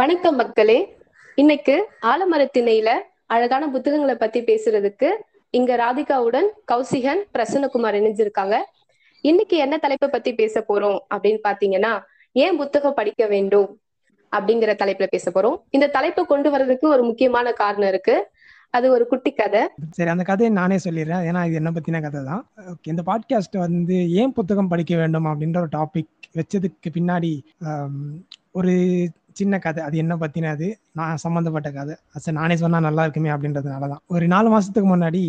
வணக்கம் மக்களே. இன்னைக்கு ஆலமரத்திணையில அழகான புத்தகங்களை பத்தி பேசுறதுக்கு இங்க ராதிகாவுடன் கௌசிகன் பிரசன்னகுமார் இணைஞ்சிருக்காங்க. இன்னைக்கு என்ன தலைப்பை பத்தி பேச போறோம் அப்படின்னு பாத்தீங்கன்னா ஏன் புத்தகம் படிக்க வேண்டும் அப்படிங்கிற தலைப்புல பேச போறோம். இந்த தலைப்பை கொண்டு வர்றதுக்கு ஒரு முக்கியமான காரணம் இருக்கு. அது ஒரு குட்டி கதை. சரி அந்த கதையை நானே சொல்லிடுறேன். ஏன்னா இது என்ன பத்தின கதை தான். ஓகே இந்த பாட்காஸ்ட் வந்து ஏன் புத்தகம் படிக்க வேண்டும் அப்படின்ற ஒரு டாபிக் வச்சதுக்கு பின்னாடி ஒரு சின்ன கதை. அது என்ன பத்தினது? நான் சம்மந்தப்பட்ட கதை. அது நானே சொன்னா நல்லா இருக்குமே அப்படின்றதுனால தான். ஒரு நாலு மாசத்துக்கு முன்னாடி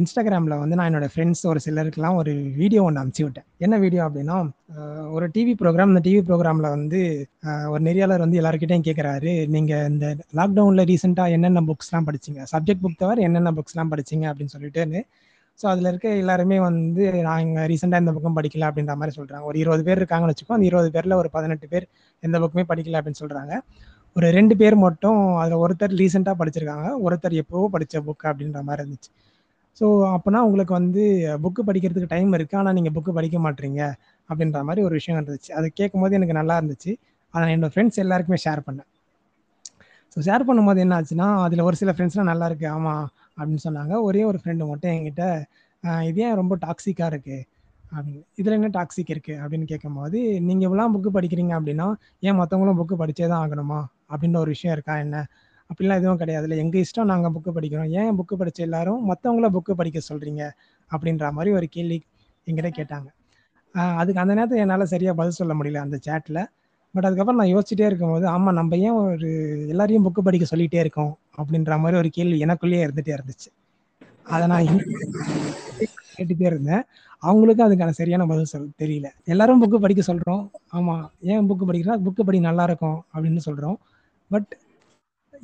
இன்ஸ்டாகிராமில் வந்து நான் என்னோட ஃப்ரெண்ட்ஸ் ஒரு சிலருக்குலாம் ஒரு வீடியோ ஒன்று அனுப்பிச்சி விட்டேன். என்ன வீடியோ அப்படின்னா ஒரு டிவி ப்ரோக்ராம் இந்த டிவி ப்ரோக்ராமில் வந்து ஒரு நெறியாளர் வந்து எல்லாருக்கிட்டையும் கேட்குறாரு நீங்கள் இந்த லாக்டவுனில் ரீசெண்டாக என்னென்ன புக்ஸ்லாம் படிச்சீங்க? சப்ஜெக்ட் புக் தவிர என்னென்ன புக்ஸ்லாம் படிச்சீங்க? அப்படின்னு சொல்லிட்டு ஸோ அதில் இருக்க எல்லாருமே வந்து நாங்கள் ரீசெண்டாக இந்த பக்கம் படிக்கல அப்படின்ற மாதிரி சொல்கிறாங்க ஒரு இருபது பேர் இருக்காங்கன்னு வச்சுக்கோ அந்த இருபது பேரில் ஒரு பதினெட்டு பேர் எந்த புக்குமே படிக்கல அப்படின்னு சொல்கிறாங்க ஒரு ரெண்டு பேர் மட்டும் அதில் ஒருத்தர் ரீசெண்டாக படிச்சிருக்காங்க. ஒருத்தர் எப்போவோ படித்த புக் அப்படின்ற மாதிரி இருந்துச்சு. ஸோ அப்போனா உங்களுக்கு வந்து புக்கு படிக்கிறதுக்கு டைம் இருக்குது ஆனால் நீங்கள் புக்கு படிக்க மாட்டீங்க அப்படின்ற மாதிரி ஒரு விஷயம் இருந்துச்சு. அது கேட்கும் போது எனக்கு நல்லா இருந்துச்சு. அதை நான் ஃப்ரெண்ட்ஸ் எல்லாருக்குமே ஷேர் பண்ணேன். ஸோ ஷேர் பண்ணும்போது என்ன ஆச்சுன்னா அதில் ஒரு சில ஃப்ரெண்ட்ஸ்லாம் நல்லா இருக்கு ஆமாம் அப்படின்னு சொன்னாங்க. ஒரே ஒரு ஃப்ரெண்டு மட்டும் என்கிட்ட இது ஏன் ரொம்ப டாக்ஸிக்காக இருக்கு? அப்படின்னு இதில் என்ன டாக்ஸிக் இருக்குது அப்படின்னு கேட்கும்போது நீங்கள் இவ்வளோ புக்கு படிக்கிறீங்க அப்படின்னா ஏன் மற்றவங்களும் புக்கு படித்தே தான் ஆகணுமா? அப்படின்ற ஒரு விஷயம் இருக்கா என்ன? அப்படிலாம் எதுவும் கிடையாது இல்லை. எங்கள் இஷ்டம் நாங்கள் புக்கு படிக்கிறோம். ஏன் புக்கு படித்த எல்லாரும் மற்றவங்கள புக்கு படிக்க சொல்கிறீங்க அப்படின்ற மாதிரி ஒரு கேள்வி எங்கிட்ட கேட்டாங்க. அதுக்கு அந்த நேரத்தில் என்னால் சரியாக பதில் சொல்ல முடியல அந்த சேட்டில் பட் அதுக்கப்புறம் நான் யோசிச்சுட்டே இருக்கும்போது ஆமாம் நம்ம ஏன் ஒரு எல்லாரையும் புக்கு படிக்க சொல்லிகிட்டே இருக்கோம்? அப்படின்ற மாதிரி ஒரு கேள்வி எனக்குள்ளேயே இருந்துகிட்டே இருந்துச்சு. அதை நான் கேட்டுட்டே இருந்தேன். அவங்களுக்கும் அதுக்கான சரியான பதில் சொல் தெரியல. எல்லாரும் புக்கு படிக்க சொல்கிறோம் ஆமாம் ஏன் புக்கு படிக்கிறா? புக்கு படி நல்லா இருக்கும் அப்படின்னு சொல்கிறோம் பட்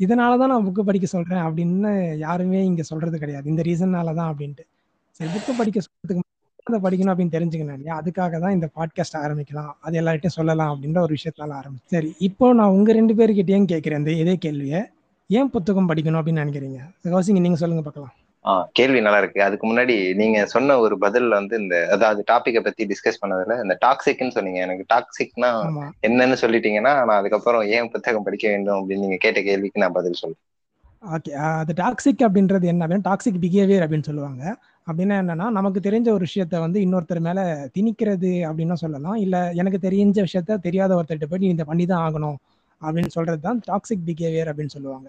இதனால தான் நான் புக்கு படிக்க சொல்கிறேன் அப்படின்னு யாருமே இங்கே சொல்கிறது கிடையாது. இந்த ரீசன்னால தான் அப்படின்ட்டு. சரி புக்கு படிக்க சொல்றதுக்கு அதை படிக்கணும் அப்படின்னு தெரிஞ்சுக்கணும் இல்லையா? அதுக்காக தான் இந்த பாட்காஸ்ட் ஆரம்பிக்கலாம். அது எல்லார்ட்டையும் சொல்லலாம் அப்படின்ற ஒரு விஷயத்தால ஆரம்பிச்சு சரி இப்போ நான் உங்க ரெண்டு பேர்கிட்டயும் கேட்கிறேன் இந்த இதே கேள்வியை. ஏன் புத்தகம் படிக்கணும் அப்படின்னு நினைக்கிறீங்க? கௌசிங்க நீங்க சொல்லுங்க பார்க்கலாம். ஆ கேள்வி நல்லா இருக்கு. அதுக்கு முன்னாடி நீங்க சொன்ன ஒரு பதில் வந்து இந்த அதாவது டாபிக்கை பத்தி டிஸ்கஸ் பண்ணதுல இந்த டாக்ஸிக்னு சொன்னீங்க. எனக்கு டாக்ஸிக்னா என்னன்னு சொல்லிட்டீங்கன்னா நான் அதுக்கப்புறம் ஏன் புத்தகம் படிக்க வேண்டும் அப்படின்னு நீங்க கேட்ட கேள்விக்கு நான் பதில் சொல்றேன். ஓகே அது டாக்ஸிக் அப்படின்றது என்ன அப்படின்னா டாக்ஸிக் பிஹேவியர் அப்படின்னு சொல்லுவாங்க. அப்படின்னா என்னன்னா நமக்கு தெரிஞ்ச ஒரு விஷயத்த வந்து இன்னொருத்தர் மேல திணிக்கிறது அப்படின்னா சொல்லலாம். இல்ல எனக்கு தெரிஞ்ச விஷயத்த தெரியாத ஒருத்தர்கிட்ட போய் நீ இதை பண்ணி தான் ஆகணும் அப்படின்னு சொல்றது தான் டாக்ஸிக் பிஹேவியர் அப்படின்னு சொல்லுவாங்க.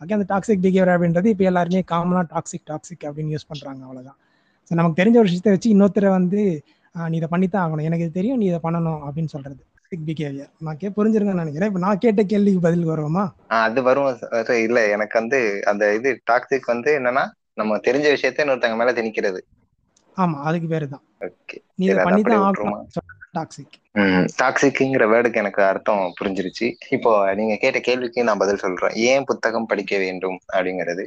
ஓகே அந்த டாக்ஸிக் பிஹேவியர் அப்படின்றது இப்போ எல்லாருமே காமனாக டாக்ஸிக் டாக்ஸிக் அப்படின்னு யூஸ் பண்றாங்க அவ்வளோதான் ஸோ நமக்கு தெரிஞ்ச ஒரு விஷயத்த வச்சு இன்னொருத்தரை வந்து நீ இதை பண்ணி தான் ஆகணும். எனக்கு இது தெரியும் நீ இதை பண்ணணும் அப்படின்னு சொல்றது. டாக்ஸிக் பிஹேவியர் நான் கே புரிஞ்சிருங்கன்னு நினைக்கிறேன். இப்போ நான் கேட்ட கேள்விக்கு பதில் வருவோமா? அது வரும். இல்ல எனக்கு வந்து அந்த இது டாக்ஸிக் வந்து என்னன்னா நம்ம தெரிஞ்ச விஷயத்த இன்னொருத்தங்க மேல திணிக்கிறது. ஆமா அதுக்கு பேரு தான் நீ இதை பண்ணி தான்? ஆகணும். டாக்ஸிக் டாக்ஸிக்குங்கிற வேர்டுக்கு எனக்கு அர்த்தம் புரிஞ்சிருச்சு. இப்போ நீங்க கேட்ட கேள்விக்கு நான் பதில் சொல்றேன். ஏன் புத்தகம் படிக்க வேண்டும் அப்படிங்கிறது.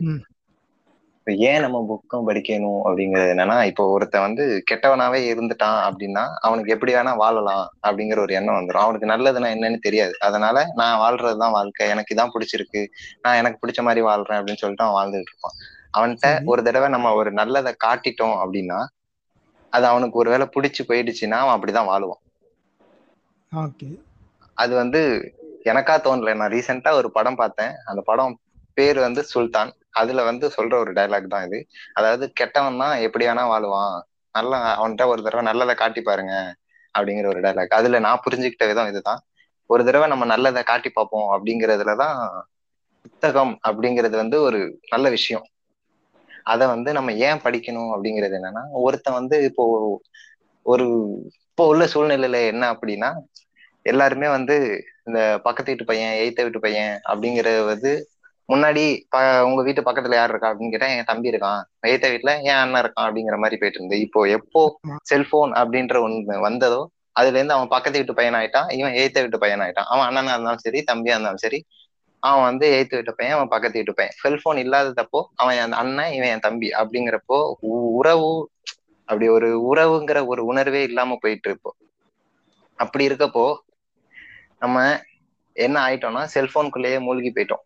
ஏன் நம்ம புக்கம் படிக்கணும் அப்படிங்கிறது என்னன்னா இப்போ ஒருத்தன் வந்து கெட்டவனாவே இருந்துட்டான் அப்படின்னா அவனுக்கு எப்படி வேணா வாழலாம் அப்படிங்கிற ஒரு எண்ணம் வந்துடும் அவனுக்கு நல்லதுன்னா என்னன்னு தெரியாது. அதனால நான் வாழ்றதுதான் வாழ்க்கை. எனக்கு இதான் பிடிச்சிருக்கு. நான் எனக்கு பிடிச்ச மாதிரி வாழ்றேன் அப்படின்னு சொல்லிட்டு அவன் வாழ்ந்துட்டு இருப்பான். அவன்கிட்ட. ஒரு தடவை நம்ம ஒரு நல்லதை காட்டிட்டோம் அப்படின்னா அது அவனுக்கு ஒருவேளை பிடிச்சு போயிடுச்சுன்னா அவன் அப்படிதான் வாழுவான். ஓகே. அது வந்து எனக்கா தோணல. நான் ரீசெண்டா ஒரு படம் பார்த்தேன். அந்த படம் பேர் வந்து சுல்தான். அதுல வந்து சொல்ற ஒரு டயலாக் தான் இது. அதாவது கெட்டவன் தான் எப்படி வேணா வாழுவான். நல்ல அவன்கிட்ட ஒரு தடவை நல்லதை காட்டி பாருங்க அப்படிங்கிற ஒரு டயலாக் அதுல நான் புரிஞ்சுக்கிட்ட விதம் இதுதான். ஒரு தடவை நம்ம நல்லதை காட்டி பார்ப்போம் அப்படிங்கறதுலதான் புத்தகம் அப்படிங்கிறது வந்து ஒரு நல்ல விஷயம். அதை வந்து நம்ம ஏன் படிக்கணும் அப்படிங்கிறது என்னன்னா ஒருத்தன் வந்து இப்போ ஒரு இப்போ உள்ள சூழ்நிலையில என்ன அப்படின்னா எல்லாருமே வந்து இந்த பக்கத்து வீட்டு பையன் எய்த்த வீட்டு பையன் அப்படிங்கறது வந்து முன்னாடி ப உங்க வீட்டு பக்கத்துல யார் இருக்கா? அப்படின்னு கேட்டா என் தம்பி இருக்கான். எய்த்த வீட்டுல என் அண்ணன் இருக்கான் அப்படிங்கிற மாதிரி போயிட்டு இருந்து இப்போ எப்போ. செல்போன் அப்படின்ற ஒண்ணு வந்ததோ அதுல இருந்து அவன் பக்கத்து வீட்டு பையன் ஆயிட்டான். இவன் எய்த்த வீட்டு பையன் ஆயிட்டான். அவன் அண்ணனா இருந்தாலும் சரி தம்பியா இருந்தாலும் சரி அவன் வந்து எய்த்து வீட்டு பையன் அவன் பக்கத்து வீட்டு பையன். செல்போன் இல்லாததப்போ அவன் என் அண்ணன் இவன் என் தம்பி அப்படிங்கிறப்போ உறவு அப்படி ஒரு உறவுங்கிற ஒரு உணர்வே இல்லாம போயிட்டு இருப்போம் அப்படி இருக்கப்போ நம்ம என்ன ஆயிட்டோம்னா செல்போனுக்குள்ளேயே மூழ்கி போயிட்டோம்.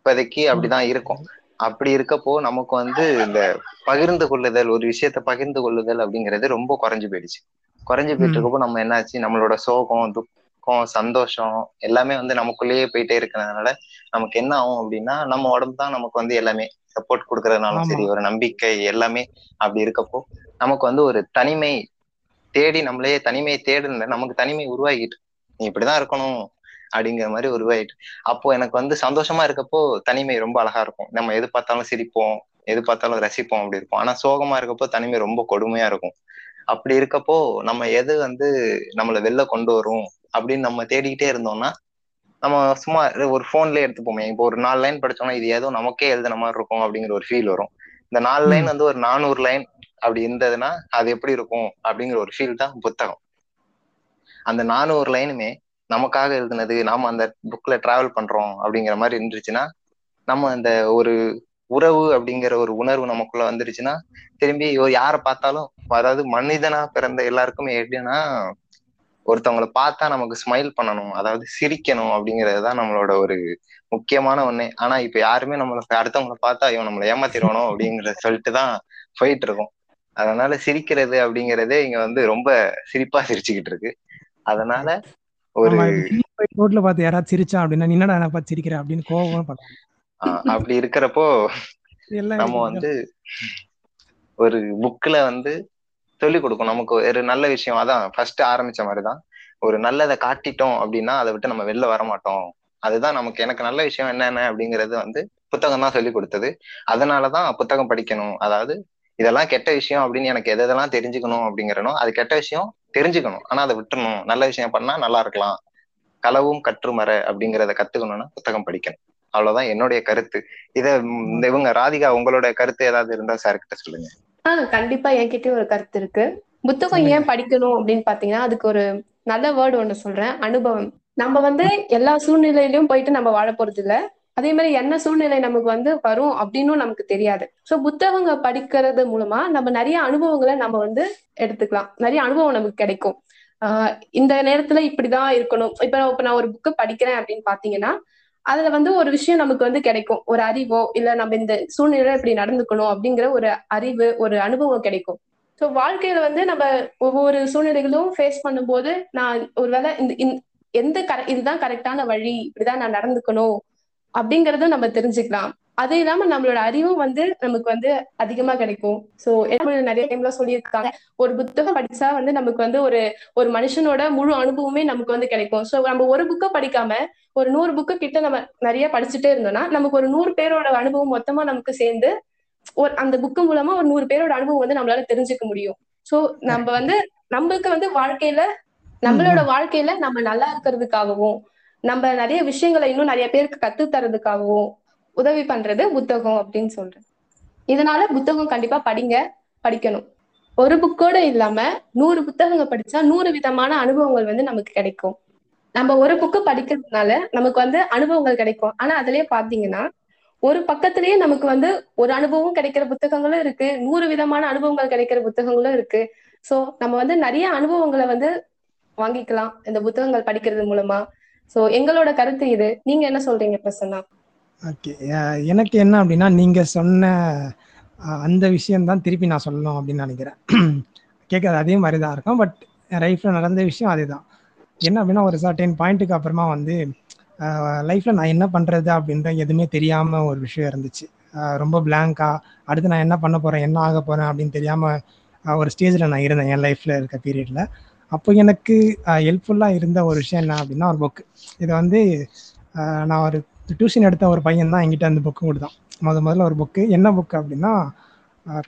இப்போதைக்கு அப்படிதான் இருக்கும் அப்படி இருக்கப்போ நமக்கு வந்து இந்த பகிர்ந்து கொள்ளுதல் ஒரு விஷயத்த பகிர்ந்து கொள்ளுதல் அப்படிங்கிறது ரொம்ப குறைஞ்சு போயிடுச்சு குறைஞ்சு போயிட்டு. இருக்கப்போ நம்ம என்னாச்சு நம்மளோட சோகம் துக் துக்கம் சந்தோஷம் எல்லாமே வந்து நமக்குள்ளேயே போயிட்டே இருக்கிறதுனால நமக்கு என்ன ஆகும் அப்படின்னா நம்ம உடம்பு தான் நமக்கு வந்து எல்லாமே சப்போர்ட் கொடுக்கறதுனாலும். சரி ஒரு நம்பிக்கை எல்லாமே அப்படி இருக்கப்போ நமக்கு வந்து ஒரு தனிமை தேடி நம்மளே தனிமையை தேடுன நமக்கு தனிமை உருவாகிட்டு நீ இப்படிதான் இருக்கணும் அப்படிங்கிற மாதிரி உருவாயிட்டு அப்போ எனக்கு வந்து சந்தோஷமா இருக்கப்போ தனிமை ரொம்ப அழகா இருக்கும். நம்ம எது பார்த்தாலும் சிரிப்போம் எது பார்த்தாலும் ரசிப்போம் அப்படி இருப்போம். ஆனா சோகமா இருக்கப்போ தனிமை ரொம்ப கொடுமையா இருக்கும். அப்படி இருக்கப்போ நம்ம எது வந்து நம்மளை வெளில கொண்டு வரும் அப்படின்னு நம்ம தேடிக்கிட்டே இருந்தோம்னா நம்ம சும்மா ஒரு போன்லயே எடுத்துப்போமே. இப்போ ஒரு நாலு லைன் படிச்சோம்னா இது ஏதோ நமக்கே எழுதுன மாதிரி இருக்கும் அப்படிங்கிற ஒரு ஃபீல் வரும். இந்த நாலு. லைன் வந்து ஒரு நானூறு லைன் அப்படி இருந்ததுன்னா அது எப்படி இருக்கும் அப்படிங்கிற ஒரு ஃபீல் தான் புத்தகம். அந்த நானூறு லைனுமே நமக்காக எழுதுனது நாம அந்த புக்ல டிராவல் பண்றோம் அப்படிங்கிற மாதிரி இருந்துச்சுன்னா நம்ம அந்த ஒரு உறவு அப்படிங்கிற ஒரு உணர்வு நமக்குள்ள வந்துருச்சுன்னா திரும்பி யாரை பார்த்தாலும் அதாவது மனிதனா பிறந்த எல்லாருக்குமே எப்படின்னா ஒருத்தவங்களை பார்த்தா நமக்கு ஸ்மைல் பண்ணணும் அதாவது சிரிக்கணும் அப்படிங்கிறது தான் நம்மளோட ஒரு முக்கியமான ஒண்ணு. ஆனா இப்ப யாருமே நம்மள அடுத்தவங்கள பார்த்தா இவன் நம்மளை ஏமாத்திடுவானோ அப்படிங்கிறத சொல்லிட்டு தான் போயிட்டு இருக்கோம். அதனால சிரிக்கிறது அப்படிங்கறதே இங்க வந்து ரொம்ப சிரிப்பா சிரிச்சுக்கிட்டு இருக்கு. அதனால ஒரு ரோட்ல பார்த்து யாராவது சிரிச்சா அப்படின்னா என்னடா பார்த்து சிரிக்கிற? அப்படின்னு பண்ணுவாங்க ஆஹ் அப்படி இருக்கிறப்போ நம்ம வந்து ஒரு புக்ல வந்து சொல்லிக் கொடுக்கும் நமக்கு ஒரு நல்ல விஷயம். அதான் ஃபர்ஸ்ட் ஆரம்பிச்ச மாதிரிதான். ஒரு நல்லதை காட்டிட்டோம் அப்படின்னா அதை விட்டு நம்ம வெளில வர மாட்டோம். அதுதான் நமக்கு எனக்கு நல்ல விஷயம் என்னென்ன அப்படிங்கிறது வந்து புத்தகம் தான் சொல்லி கொடுத்தது. அதனாலதான் புத்தகம் படிக்கணும். அதாவது இதெல்லாம் கெட்ட விஷயம் அப்படின்னு எனக்கு எது எதெல்லாம் தெரிஞ்சுக்கணும் அப்படிங்கிறனோ அது கெட்ட விஷயம் தெரிஞ்சுக்கணும். ஆனா அதை விட்டுறணும். நல்ல விஷயம் பண்ணா நல்லா இருக்கலாம். களவும் கற்றுமற அப்படிங்கிறத கத்துக்கணும்னா புத்தகம் படிக்கணும். அவ்வளவுதான் என்னுடைய கருத்து. இத இந்த இவங்க ராதிகா உங்களோட கருத்து ஏதாவது இருந்தா சார் கிட்ட சொல்லுங்க. ஆஹ் கண்டிப்பா என்கிட்ட ஒரு கருத்து இருக்கு. புத்தகம் ஏன் படிக்கணும் அப்படின்னு பாத்தீங்கன்னா அதுக்கு ஒரு நல்ல வேர்டு ஒண்ணு சொல்றேன். அனுபவம். நம்ம வந்து எல்லா சூழ்நிலையிலயும் போயிட்டு நம்ம வாழ போறது இல்ல அதே மாதிரி என்ன சூழ்நிலை நமக்கு வந்து வரும் அப்படின்னும் நமக்கு தெரியாது. சோ புத்தகங்க படிக்கிறது மூலமா நம்ம நிறைய அனுபவங்களை நம்ம வந்து எடுத்துக்கலாம். நிறைய அனுபவம் நமக்கு கிடைக்கும். ஆஹ் இந்த நேரத்துல இப்படிதான் இருக்கணும். இப்ப இப்ப நான் ஒரு புக்கு படிக்கிறேன் அப்படின்னு பாத்தீங்கன்னா அதுல வந்து ஒரு விஷயம் நமக்கு வந்து கிடைக்கும். ஒரு அறிவோ இல்ல நம்ம இந்த சூழ்நிலையில இப்படி நடந்துக்கணும் அப்படிங்கிற ஒரு அறிவு ஒரு அனுபவம் கிடைக்கும். ஸோ வாழ்க்கையில வந்து நம்ம ஒவ்வொரு சூழ்நிலைகளும் ஃபேஸ் பண்ணும்போது நான் ஒருவேளை இந்த இந்த- எந்த கர இதுதான் கரெக்டான வழி இப்படிதான் நான் நடந்துக்கணும். அப்படிங்கறத நம்ம தெரிஞ்சுக்கலாம். அது இல்லாம நம்மளோட அறிவும் வந்து நமக்கு வந்து அதிகமா கிடைக்கும். சோ நிறைய டைம்ல சொல்லியிருக்காங்க. ஒரு புத்தகம் படிச்சா வந்து நமக்கு வந்து ஒரு ஒரு மனுஷனோட முழு அனுபவமே நமக்கு வந்து கிடைக்கும். சோ நம்ம ஒரு புக்கை படிக்காம ஒரு நூறு புக்கு கிட்ட நம்ம நிறைய படிச்சுட்டே இருந்தோம்னா நமக்கு ஒரு நூறு பேரோட அனுபவம் மொத்தமா நமக்கு சேர்ந்து ஒரு அந்த புக்கு மூலமா ஒரு நூறு பேரோட அனுபவம் வந்து நம்மளால தெரிஞ்சுக்க முடியும். சோ நம்ம வந்து நம்மளுக்கு வந்து வாழ்க்கையில நம்மளோட வாழ்க்கையில நம்ம நல்லா இருக்கிறதுக்காகவும் நம்ம நிறைய விஷயங்களை இன்னும் நிறைய பேருக்கு கத்து தரதுக்காகவும் உதவி பண்றது புத்தகம் அப்படின்னு சொல்றேன். இதனால புத்தகம் கண்டிப்பா படிங்க படிக்கணும். ஒரு புக்கோட இல்லாம நூறு புத்தகங்கள் படிச்சா நூறு விதமான அனுபவங்கள் வந்து நமக்கு கிடைக்கும். நம்ம ஒரு புக்கு படிக்கிறதுனால நமக்கு வந்து அனுபவங்கள் கிடைக்கும். ஆனா அதுலயே பாத்தீங்கன்னா ஒரு பக்கத்திலேயே நமக்கு வந்து ஒரு அனுபவம் கிடைக்கிற புத்தகங்களும் இருக்கு. நூறு விதமான அனுபவங்கள் கிடைக்கிற புத்தகங்களும் இருக்கு. சோ நம்ம வந்து நிறைய அனுபவங்களை வந்து வாங்கிக்கலாம். இந்த புத்தகங்கள் படிக்கிறது மூலமா. சோ எங்களோட கருத்து இது. நீங்க என்ன சொல்றீங்க பிரசன்னா? ஓகே. எனக்கு என்ன அப்படின்னா நீங்க சொன்ன அந்த விஷயம்தான் திருப்பி நான் சொல்லணும் அப்படின்னு நினைக்கிறேன். கேட்காது அதே மாதிரி தான் இருக்கும். பட் லைஃப்ல நடந்த விஷயம் அதுதான். என்ன அப்படின்னா ஒரு சர்டைன் பாயிண்ட்டுக்கு அப்புறமா வந்து லைஃப்ல நான் என்ன பண்றது அப்படின்ற எதுவுமே தெரியாம ஒரு விஷயம் இருந்துச்சு. ரொம்ப பிளாங்கா அடுத்து நான் என்ன பண்ண போறேன் என்ன ஆக போறேன் அப்படின்னு தெரியாம ஒரு ஸ்டேஜில் நான் இருந்தேன் என் லைஃப்ல இருக்க பீரியட்ல அப்போ எனக்கு ஹெல்ப்ஃபுல்லாக இருந்த ஒரு விஷயம் என்ன அப்படின்னா ஒரு புக் இது வந்து நான் ஒரு டியூஷன் எடுத்த ஒரு பையன் தான் என்கிட்ட அந்த புக்கு கொடுத்தான். முத முதல்ல ஒரு புக்கு என்ன புக்கு அப்படின்னா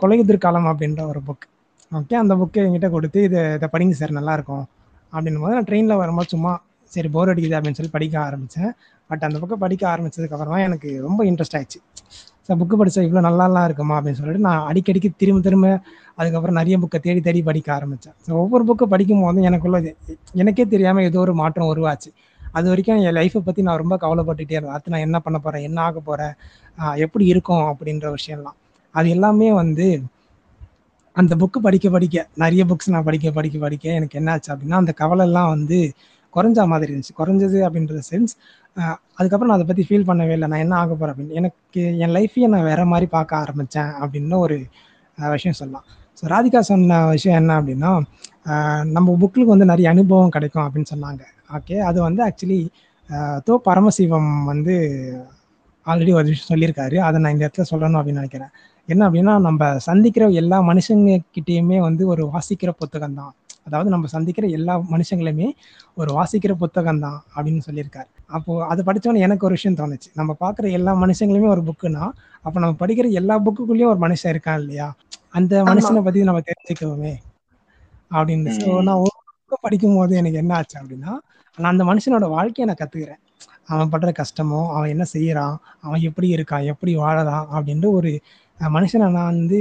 கொலையுதிர் காலம் அப்படின்ற ஒரு புக் ஓகே அந்த புக்கு என்கிட்ட கொடுத்து இதை இதை படிங்க சார் நல்லாயிருக்கும் அப்படின்னும் போது நான் ட்ரெயினில் வரும்போது சும்மா சரி போர் அடிக்குது அப்படின்னு சொல்லி படிக்க ஆரம்பித்தேன் பட் அந்த புக்கை படிக்க ஆரம்பித்ததுக்கப்புறமா எனக்கு ரொம்ப இன்ட்ரெஸ்ட் ஆயிடுச்சு. ஸோ புக்கு படித்தா இவ்வளோ நல்லாலாம் இருக்குமா அப்படின்னு சொல்லிட்டு நான் அடிக்கடிக்கு திரும்ப திரும்ப அதுக்கப்புறம் நிறைய புக்கை தேடி தேடி படிக்க ஆரம்பித்தேன் ஸோ ஒவ்வொரு புக்கை படிக்கும் போதும் எனக்குள்ள எனக்கே தெரியாமல் ஏதோ ஒரு மாற்றம் உருவாச்சு. அது வரைக்கும் என் லைஃப்பை பற்றி நான் ரொம்ப கவலைப்பட்டுகிட்டே இருந்தேன். அடுத்து நான் என்ன பண்ண போகிறேன் என்ன ஆக போகிறேன் எப்படி இருக்கும் அப்படின்ற விஷயம்லாம். அது எல்லாமே வந்து அந்த புக்கு படிக்க படிக்க நிறைய புக்ஸ் நான் படிக்க படிக்க படிக்க எனக்கு என்னாச்சு அப்படின்னா அந்த கவலைலாம் வந்து குறைஞ்ச மாதிரி இருந்துச்சு. குறைஞ்சது அப்படின்ற சென்ஸ் அதுக்கப்புறம் நான் அதை பற்றி ஃபீல் பண்ணவே இல்லை. நான் என்ன ஆக போகிறேன் அப்படின்னு. எனக்கு என் லைஃப்பையே நான் வேற மாதிரி பார்க்க ஆரம்பித்தேன் அப்படின்னு ஒரு விஷயம் சொல்லலாம். ஸோ ராதிகா சொன்ன விஷயம் என்ன அப்படின்னா நம்ம புக்கில் வந்து நிறைய அனுபவம் கிடைக்கும் அப்படின்னு சொன்னாங்க. ஓகே அது வந்து ஆக்சுவலி தோ பரமசிவம் வந்து ஆல்ரெடி ஒரு விஷயம் சொல்லியிருக்காரு. அதை நான் இந்த இடத்துல சொல்லணும் அப்படின்னு நினைக்கிறேன். என்ன அப்படின்னா நம்ம சந்திக்கிற எல்லா மனுஷங்க கிட்டேயுமே வந்து ஒரு வாசிக்கிற புத்தகம் தான் அதாவது நம்ம சந்திக்கிற எல்லா மனுஷங்களுமே ஒரு வாசிக்கிற புத்தகம் தான் அப்படின்னு சொல்லியிருக்காரு. அப்போ அதை படித்தோன்னே எனக்கு ஒரு விஷயம் தோணுச்சு. நம்ம பார்க்குற எல்லா மனுஷங்களுமே ஒரு புக்குனா அப்போ நம்ம படிக்கிற எல்லா புக்குக்குள்ளேயும் ஒரு மனுஷன் இருக்கான் இல்லையா? அந்த மனுஷனை பற்றி நம்ம தெரிஞ்சுக்கோமே அப்படின்னு. ஸோ நான் ஒரு புக்கை படிக்கும் போது எனக்கு என்ன ஆச்சு அப்படின்னா நான் அந்த மனுஷனோட வாழ்க்கையை நான் கற்றுக்கிறேன் அவன் படுற கஷ்டமோ அவன் என்ன செய்யறான் அவன் எப்படி இருக்கான் எப்படி வாழறான் அப்படின்ட்டு ஒரு மனுஷனை நான் வந்து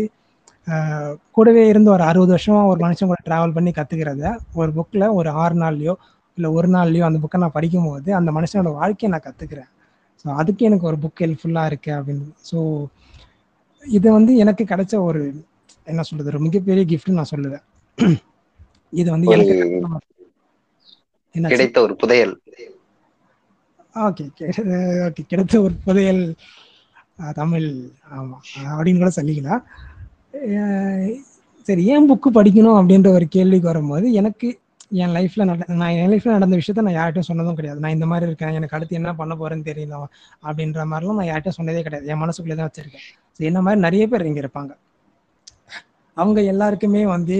கூடவே இருந்து ஒரு அறுபது வருஷமா ஒரு மனுஷன் கூட ட்ராவல் பண்ணி கற்றுக்கிறத ஒரு புக்கில் ஒரு ஆறு நாள்லையோ இல்லை ஒரு நாள்லையோ அந்த புக்கை நான் படிக்கும் போது அந்த மனுஷனோட வாழ்க்கையை நான் கற்றுக்கிறேன் ஸோ அதுக்கு எனக்கு ஒரு புக் ஹெல்ப்ஃபுல்லாக இருக்கு அப்படின்னு. ஸோ இது வந்து எனக்கு கிடைச்ச ஒரு என்ன சொல்றது ஒரு மிகப்பெரிய கிஃப்ட் நான் சொல்லுவேன். இது வந்து எனக்கு கிடைத்த ஒரு புதையல். ஓகே ஓகே கிடைத்த ஒரு புதையல் தமிழ் ஆமாம் அப்படின்னு கூட சொல்லிக்கலாம். சரி ஏன் புக்கு படிக்கணும் அப்படின்ற ஒரு கேள்விக்கு வரும்போது எனக்கு என் லைஃப்ல நட நான் என் லைஃப்ல நடந்த விஷயத்த நான் யார்கிட்டும் சொன்னதும் கிடையாது. நான் இந்த மாதிரி இருக்கேன் எனக்கு அடுத்து என்ன பண்ண போறேன்னு தெரியல அப்படின்ற மாதிரிலாம் நான் யார்கிட்டும் சொன்னதே கிடையாது. என் மனசுக்குள்ளே தான் வச்சிருக்கேன். ஸோ என்ன மாதிரி நிறைய பேர் இங்கே இருப்பாங்க. அவங்க எல்லாருக்குமே வந்து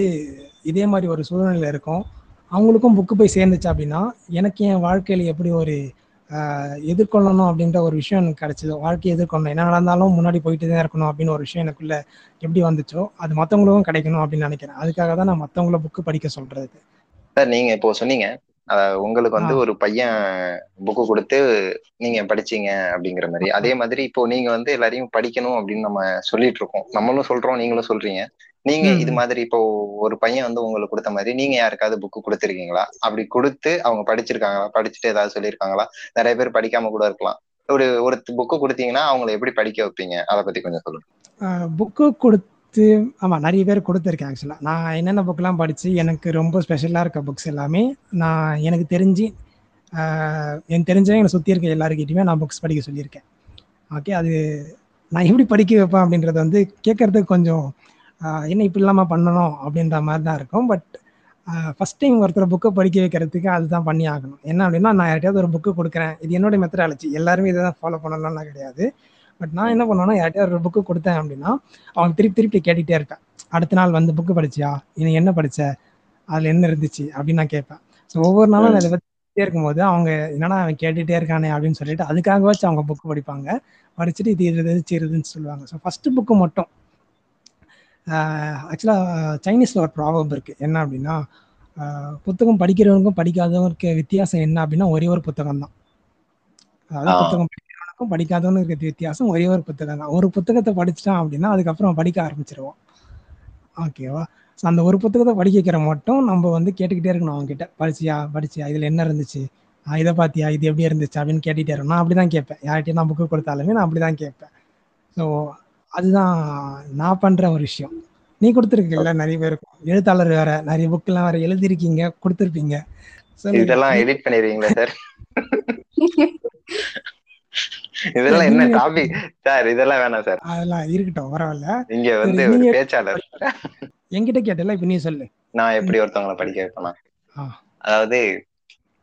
இதே மாதிரி ஒரு சூழ்நிலை இருக்கும். அவங்களுக்கும் புக்கு போய் சேர்ந்துச்சு அப்படின்னா எனக்கு என் வாழ்க்கையில் எப்படி ஒரு எதிர்கொள்ளணும் அப்படின்ற ஒரு விஷயம் எனக்கு கிடைச்சது. வாழ்க்கையை எதிர்கொள்ளணும். என்ன நடந்தாலும் முன்னாடி போயிட்டு தான் இருக்கணும் அப்படின்னு ஒரு விஷயம் எனக்குள்ள எப்படி வந்துச்சோ அது மற்றவங்களுக்கும் கிடைக்கணும் அப்படின்னு நினைக்கிறேன். அதுக்காக தான் நான் மற்றவங்கள புக்கு படிக்க சொல்றது. சார் நீங்க இப்போ சொன்னீங்க. உங்களுக்கு வந்து ஒரு பையன் புக்கு கொடுத்து நீங்க படிச்சீங்க அப்படிங்கிற மாதிரி. அதே மாதிரி இப்போ நீங்க வந்து எல்லாரையும் படிக்கணும் அப்படின்னு நம்ம சொல்லிட்டு இருக்கோம். நம்மளும் சொல்றோம் நீங்களும் சொல்றீங்க. நீங்க இது மாதிரி இப்போ ஒரு பையன் வந்து உங்களுக்கு கொடுத்த மாதிரி நீங்க யாருக்காவது புக்கு கொடுத்துருக்கீங்களா? அப்படி கொடுத்து அவங்க படிச்சிருக்காங்களா? படிச்சுட்டு ஏதாவது சொல்லியிருக்காங்களா? நிறைய பேர் படிக்காம கூட இருக்கலாம். ஒரு ஒரு புக்கு கொடுத்தீங்கன்னா அவங்களை எப்படி படிக்க வைப்பீங்க? அதை பத்தி கொஞ்சம் சொல்லுங்க. புக்கு கொடுத்து ஆமா நிறைய பேர் கொடுத்துருக்கேன் ஆக்சுவலா நான் என்னென்ன புக்கெல்லாம் படிச்சு எனக்கு ரொம்ப ஸ்பெஷலா இருக்க புக்ஸ் எல்லாமே நான் எனக்கு தெரிஞ்சு எனக்கு தெரிஞ்சவங்க என்னை சுற்றி இருக்க எல்லாருக்கிட்டையுமே நான் புக்ஸ் படிக்க சொல்லியிருக்கேன். ஓகே அது நான் எப்படி படிக்க வைப்பேன் அப்படின்றது வந்து கேட்கறதுக்கு கொஞ்சம் என்ன இப்படி இல்லாமல் பண்ணணும் அப்படின்ற மாதிரி தான் இருக்கும். பட் ஃபஸ்ட் டைம் ஒருத்தர் புக்கை படிக்க வைக்கிறதுக்கு அதுதான் பண்ணி ஆகணும். என்ன அப்படின்னா நான் யார்ட்டையாவது ஒரு புக்கு கொடுக்குறேன். இது என்னோட மெத்தடாலஜி எல்லாருமே இதை தான் ஃபாலோ பண்ணலாம்லாம் கிடையாது. பட் நான் என்ன பண்ணுவேன்னா யார்ட்டையாவது ஒரு புக்கு கொடுத்தேன் அப்படின்னா அவங்க திருப்பி திருப்பி கேட்டுகிட்டே இருப்பேன். அடுத்த நாள் வந்து புக்கு படிச்சியா? நீ என்ன படிச்ச? அதில் என்ன இருந்துச்சு? அப்படின்னு நான் கேட்பேன். ஸோ ஒவ்வொரு நாளும் அதை பற்றிட்டே இருக்கும்போது அவங்க என்னன்னா அவன் கேட்டுகிட்டே இருக்கானே அப்படின்னு சொல்லிட்டு வச்சு அவங்க புக்கு படிப்பாங்க. படிச்சுட்டு இது இருந்துச்சு இருந்துச்சு சொல்லுவாங்க. ஸோ ஃபஸ்ட்டு புக்கு மட்டும். ஆக்சுவலாக சைனீஸில் ஒரு ப்ராப்ளம் இருக்குது என்ன அப்படின்னா புத்தகம் படிக்கிறவனுக்கும் படிக்காதவனுக்கு வித்தியாசம் என்ன அப்படின்னா ஒரே ஒரு புத்தகம் தான். அதாவது புத்தகம் படிக்கிறவனுக்கும் படிக்காதவனுக்கு இருக்க வித்தியாசம் ஒரே ஒரு புத்தகம் தான். ஒரு புத்தகத்தை படிச்சிட்டான் அப்படின்னா அதுக்கப்புறம் படிக்க ஆரம்பிச்சிருவோம் ஓகேவா ஸோ அந்த ஒரு புத்தகத்தை படிக்க வைக்கிற மட்டும் நம்ம வந்து கேட்டுக்கிட்டே இருக்கணும் அவங்க கிட்ட படிச்சியா? படிச்சியா? இதில் என்ன இருந்துச்சு? இதை பார்த்தியா? இது எப்படி இருந்துச்சு? அப்படின்னு கேட்டுகிட்டே இருக்கணும். நான் அப்படி தான் கேட்பேன். யார்கிட்டயும் நான் புக்கு கொடுத்தாலுமே நான் அப்படி தான் கேட்பேன். ஸோ அதுதான் நான் பண்ற ஒரு விஷயம். நீ கொடுத்துருக்கீங்கல்ல நிறைய பேருக்கும் எழுத்தாளர் வேற நிறைய புக் எல்லாம் வேற எழுதிருக்கீங்க கொடுத்துருப்பீங்க. இதெல்லாம் எடிட் பண்ணிடுவீங்களா சார் இதெல்லாம் என்ன டாபிக் சார் இதெல்லாம் வேணாம் சார் அதெல்லாம் இருக்கட்டும் பரவாயில்ல. இங்க வந்து ஒரு பேச்சாளர். என்கிட்ட கேட்டல இப்ப நீ சொல்லு. நான் எப்படி ஒருத்தவங்களை படிக்க வைப்பேனா? அதாவது